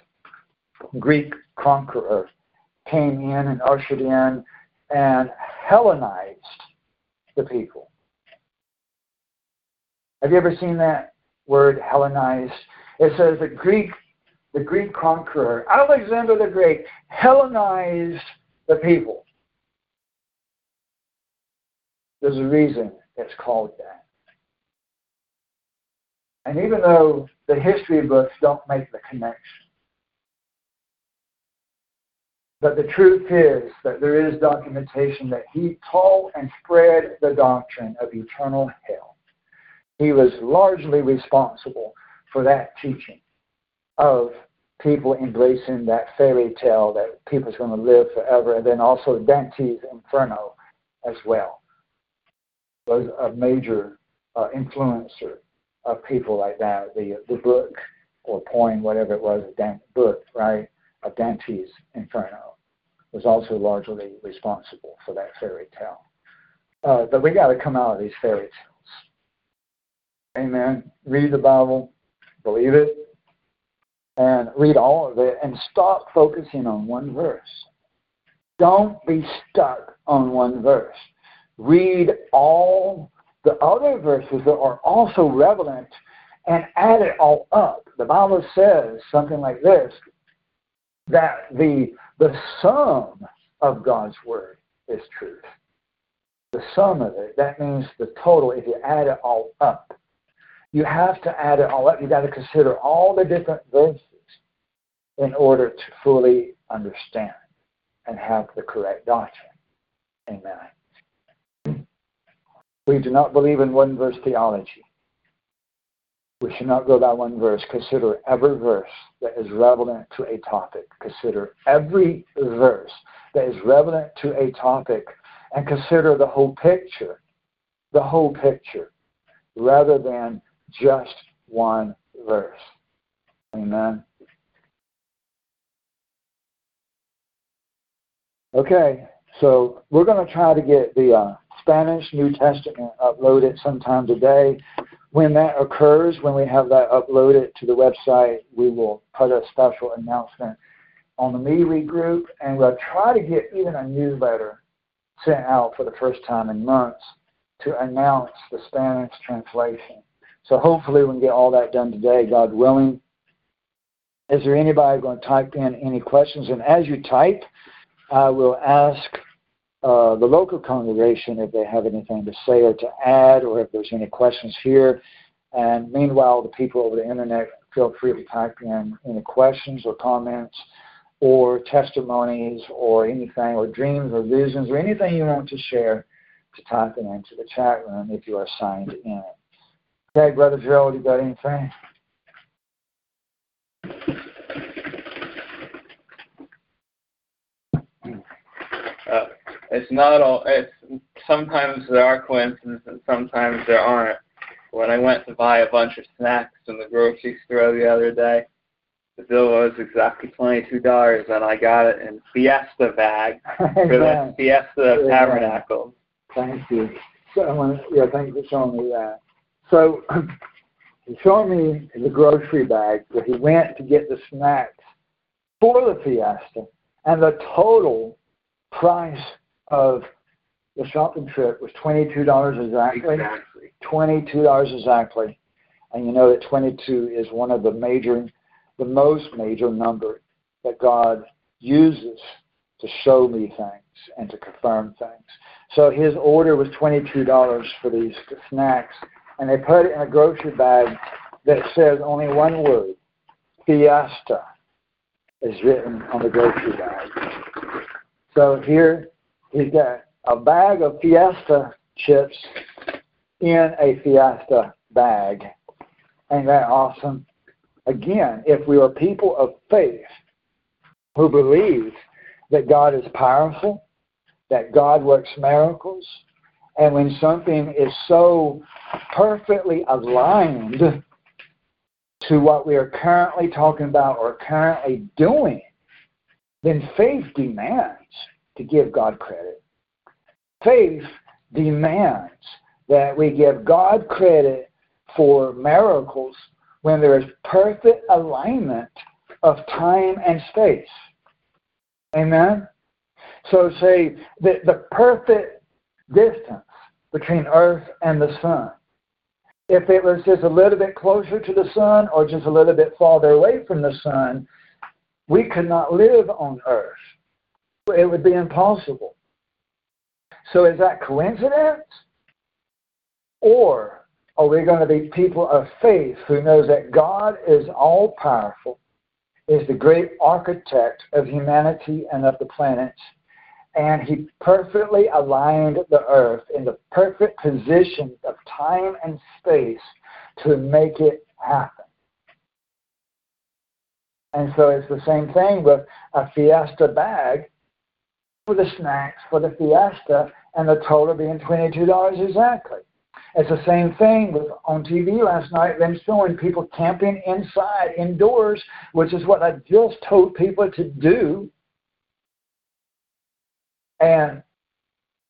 Speaker 1: Greek conqueror, came in and ushered in and Hellenized the people. Have you ever seen that word Hellenized? It says the Greek the Greek conqueror, Alexander the Great, Hellenized the people. There's a reason it's called that. And even though the history books don't make the connection, but the truth is that there is documentation that he taught and spread the doctrine of eternal hell. He was largely responsible for that teaching of people embracing that fairy tale that people's going to live forever, and then also Dante's Inferno as well was a major uh, influencer of people like that. The the book or poem, whatever it was, Dan, book right of Dante's Inferno was also largely responsible for that fairy tale. Uh, but we got to come out of these fairy tales. Amen. Read the Bible, believe it, and read all of it and stop focusing on one verse. Don't be stuck on one verse. Read all the other verses that are also relevant and add it all up. The Bible says something like this that the, the sum of God's word is truth. the sum of it. That means the total, if you add it all up. You have to add it all up. You've got to consider all the different verses in order to fully understand and have the correct doctrine. Amen. We do not believe in one verse theology. We should not go by one verse. Consider every verse that is relevant to a topic. Consider every verse that is relevant to a topic and consider the whole picture. The whole picture rather than just one verse. Amen. Okay, so we're going to try to get the uh, Spanish New Testament uploaded sometime today. When that occurs, when we have that uploaded to the website, we will put a special announcement on the MeWe group, and we'll try to get even a newsletter sent out for the first time in months to announce the Spanish translation. So hopefully we can get all that done today, God willing. Is there anybody going to type in any questions? And as you type, I will ask uh, the local congregation if they have anything to say or to add, or if there's any questions here. And meanwhile, the people over the internet, feel free to type in any questions or comments or testimonies or anything, or dreams or visions or anything you want to share to type it into the chat room if you are signed in. Okay, Brother Gerald, you got anything?
Speaker 2: Uh, it's not all. It's sometimes there are coincidences, and sometimes there aren't. When I went to buy a bunch of snacks in the grocery store the other day, the bill was exactly twenty-two dollars, and I got it in Fiesta bag for the Fiesta
Speaker 1: Amen.
Speaker 2: Tabernacle.
Speaker 1: Thank you. So, yeah, thank you for showing me that. So, he showed me the grocery bag where he went to get the snacks for the Fiesta, and the total price of the shopping trip was twenty-two dollars exactly.
Speaker 2: Exactly.
Speaker 1: Twenty-two dollars exactly, and you know that twenty-two is one of the major, the most major number that God uses to show me things and to confirm things. So his order was twenty-two dollars for these snacks, and they put it in a grocery bag that says only one word, Fiesta, is written on the grocery bag. So here he's got a bag of Fiesta chips in a Fiesta bag. Ain't that awesome? Again, if we are people of faith who believe that God is powerful, that God works miracles, and when something is so perfectly aligned to what we are currently talking about or currently doing, then faith demands to give God credit. Faith demands that we give God credit for miracles when there is perfect alignment of time and space. Amen? So, say the, the perfect distance between Earth and the sun. If it was just a little bit closer to the sun or just a little bit farther away from the sun, we could not live on Earth. It would be impossible. So, is that coincidence? Or are we going to be people of faith who knows that God is all powerful, is the great architect of humanity and of the planets, and he perfectly aligned the earth in the perfect position of time and space to make it happen. And so it's the same thing with a Fiesta bag for the snacks for the Fiesta and the total being $22 exactly. It's the same thing with on TV last night, them showing people camping inside, indoors, which is what I just told people to do. And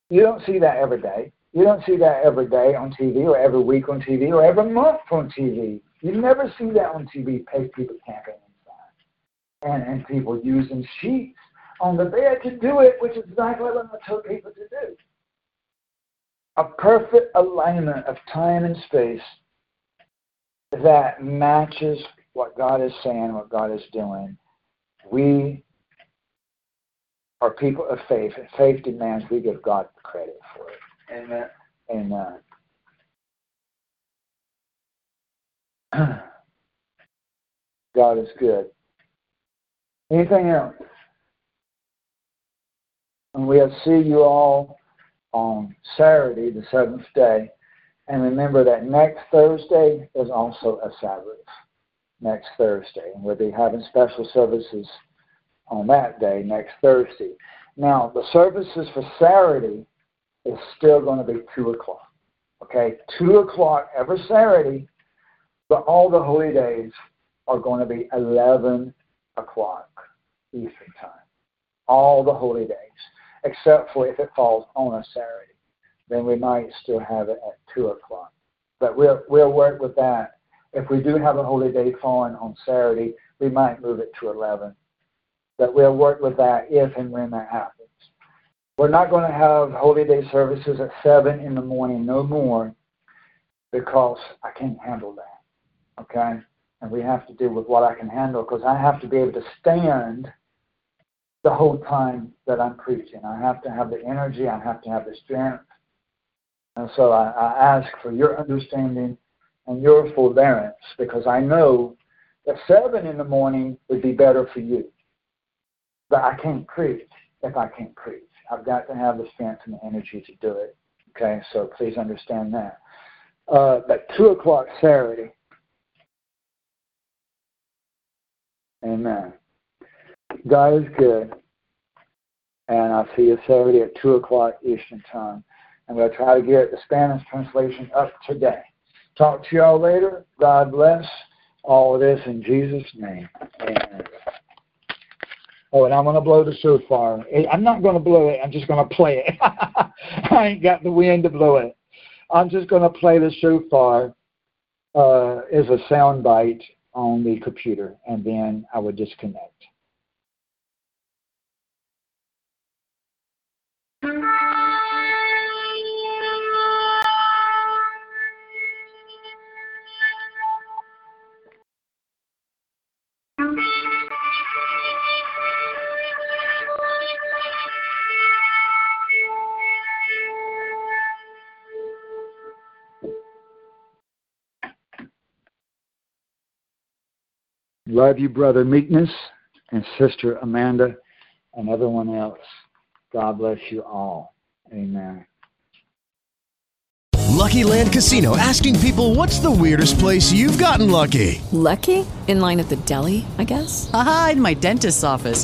Speaker 1: you don't see that every day. You don't see that every day on TV or every week on TV or every month on TV. You never see that on TV, people camping inside. And, and people using sheets on the bed to do it, which is exactly what I tell people to do. A perfect alignment of time and space that matches what God is saying, what God is doing. We are people of faith, and faith demands we give God credit for it.
Speaker 2: Amen.
Speaker 1: Amen. God is good. Anything else? And we'll see you all on Saturday, the seventh day. And remember that next Thursday is also a Sabbath. Next Thursday. And we'll be having special services on that day, next Thursday. Now, the services for Saturday is still going to be 2 o'clock. Okay? 2 o'clock every Saturday, but all the holy days are going to be 11 o'clock Eastern Time. All the holy days, except for if it falls on a Saturday. Then we might still have it at 2 o'clock. But we'll, we'll work with that. If we do have a holy day falling on Saturday, we might move it to 11. But we'll work with that if and when that happens. We're not going to have holy day services at 7 in the morning, no more, because I can't handle that. Okay? And we have to deal with what I can handle because I have to be able to stand the whole time that I'm preaching. I have to have the energy, I have to have the strength. And so I, I ask for your understanding and your forbearance because I know that 7 in the morning would be better for you. But I can't preach if I can't preach. I've got to have the strength and the energy to do it. Okay, so please understand that. Uh, but 2 o'clock Saturday. Amen. God is good. And I'll see you Saturday at 2 o'clock Eastern Time. And we'll try to get the Spanish translation up today. Talk to y'all later. God bless all of this in Jesus' name. Amen. Oh, and I'm going to blow the shofar. I'm not going to blow it. I'm just going to play it. I ain't got the wind to blow it. I'm just going to play the shofar uh, as a sound bite on the computer, and then I would disconnect. Love you, Brother Meekness and Sister Amanda and everyone else. God bless you all. Amen.
Speaker 3: Lucky Land Casino asking people what's the weirdest place you've gotten lucky?
Speaker 4: Lucky? In line at the deli, I guess?
Speaker 5: Aha, in my dentist's office.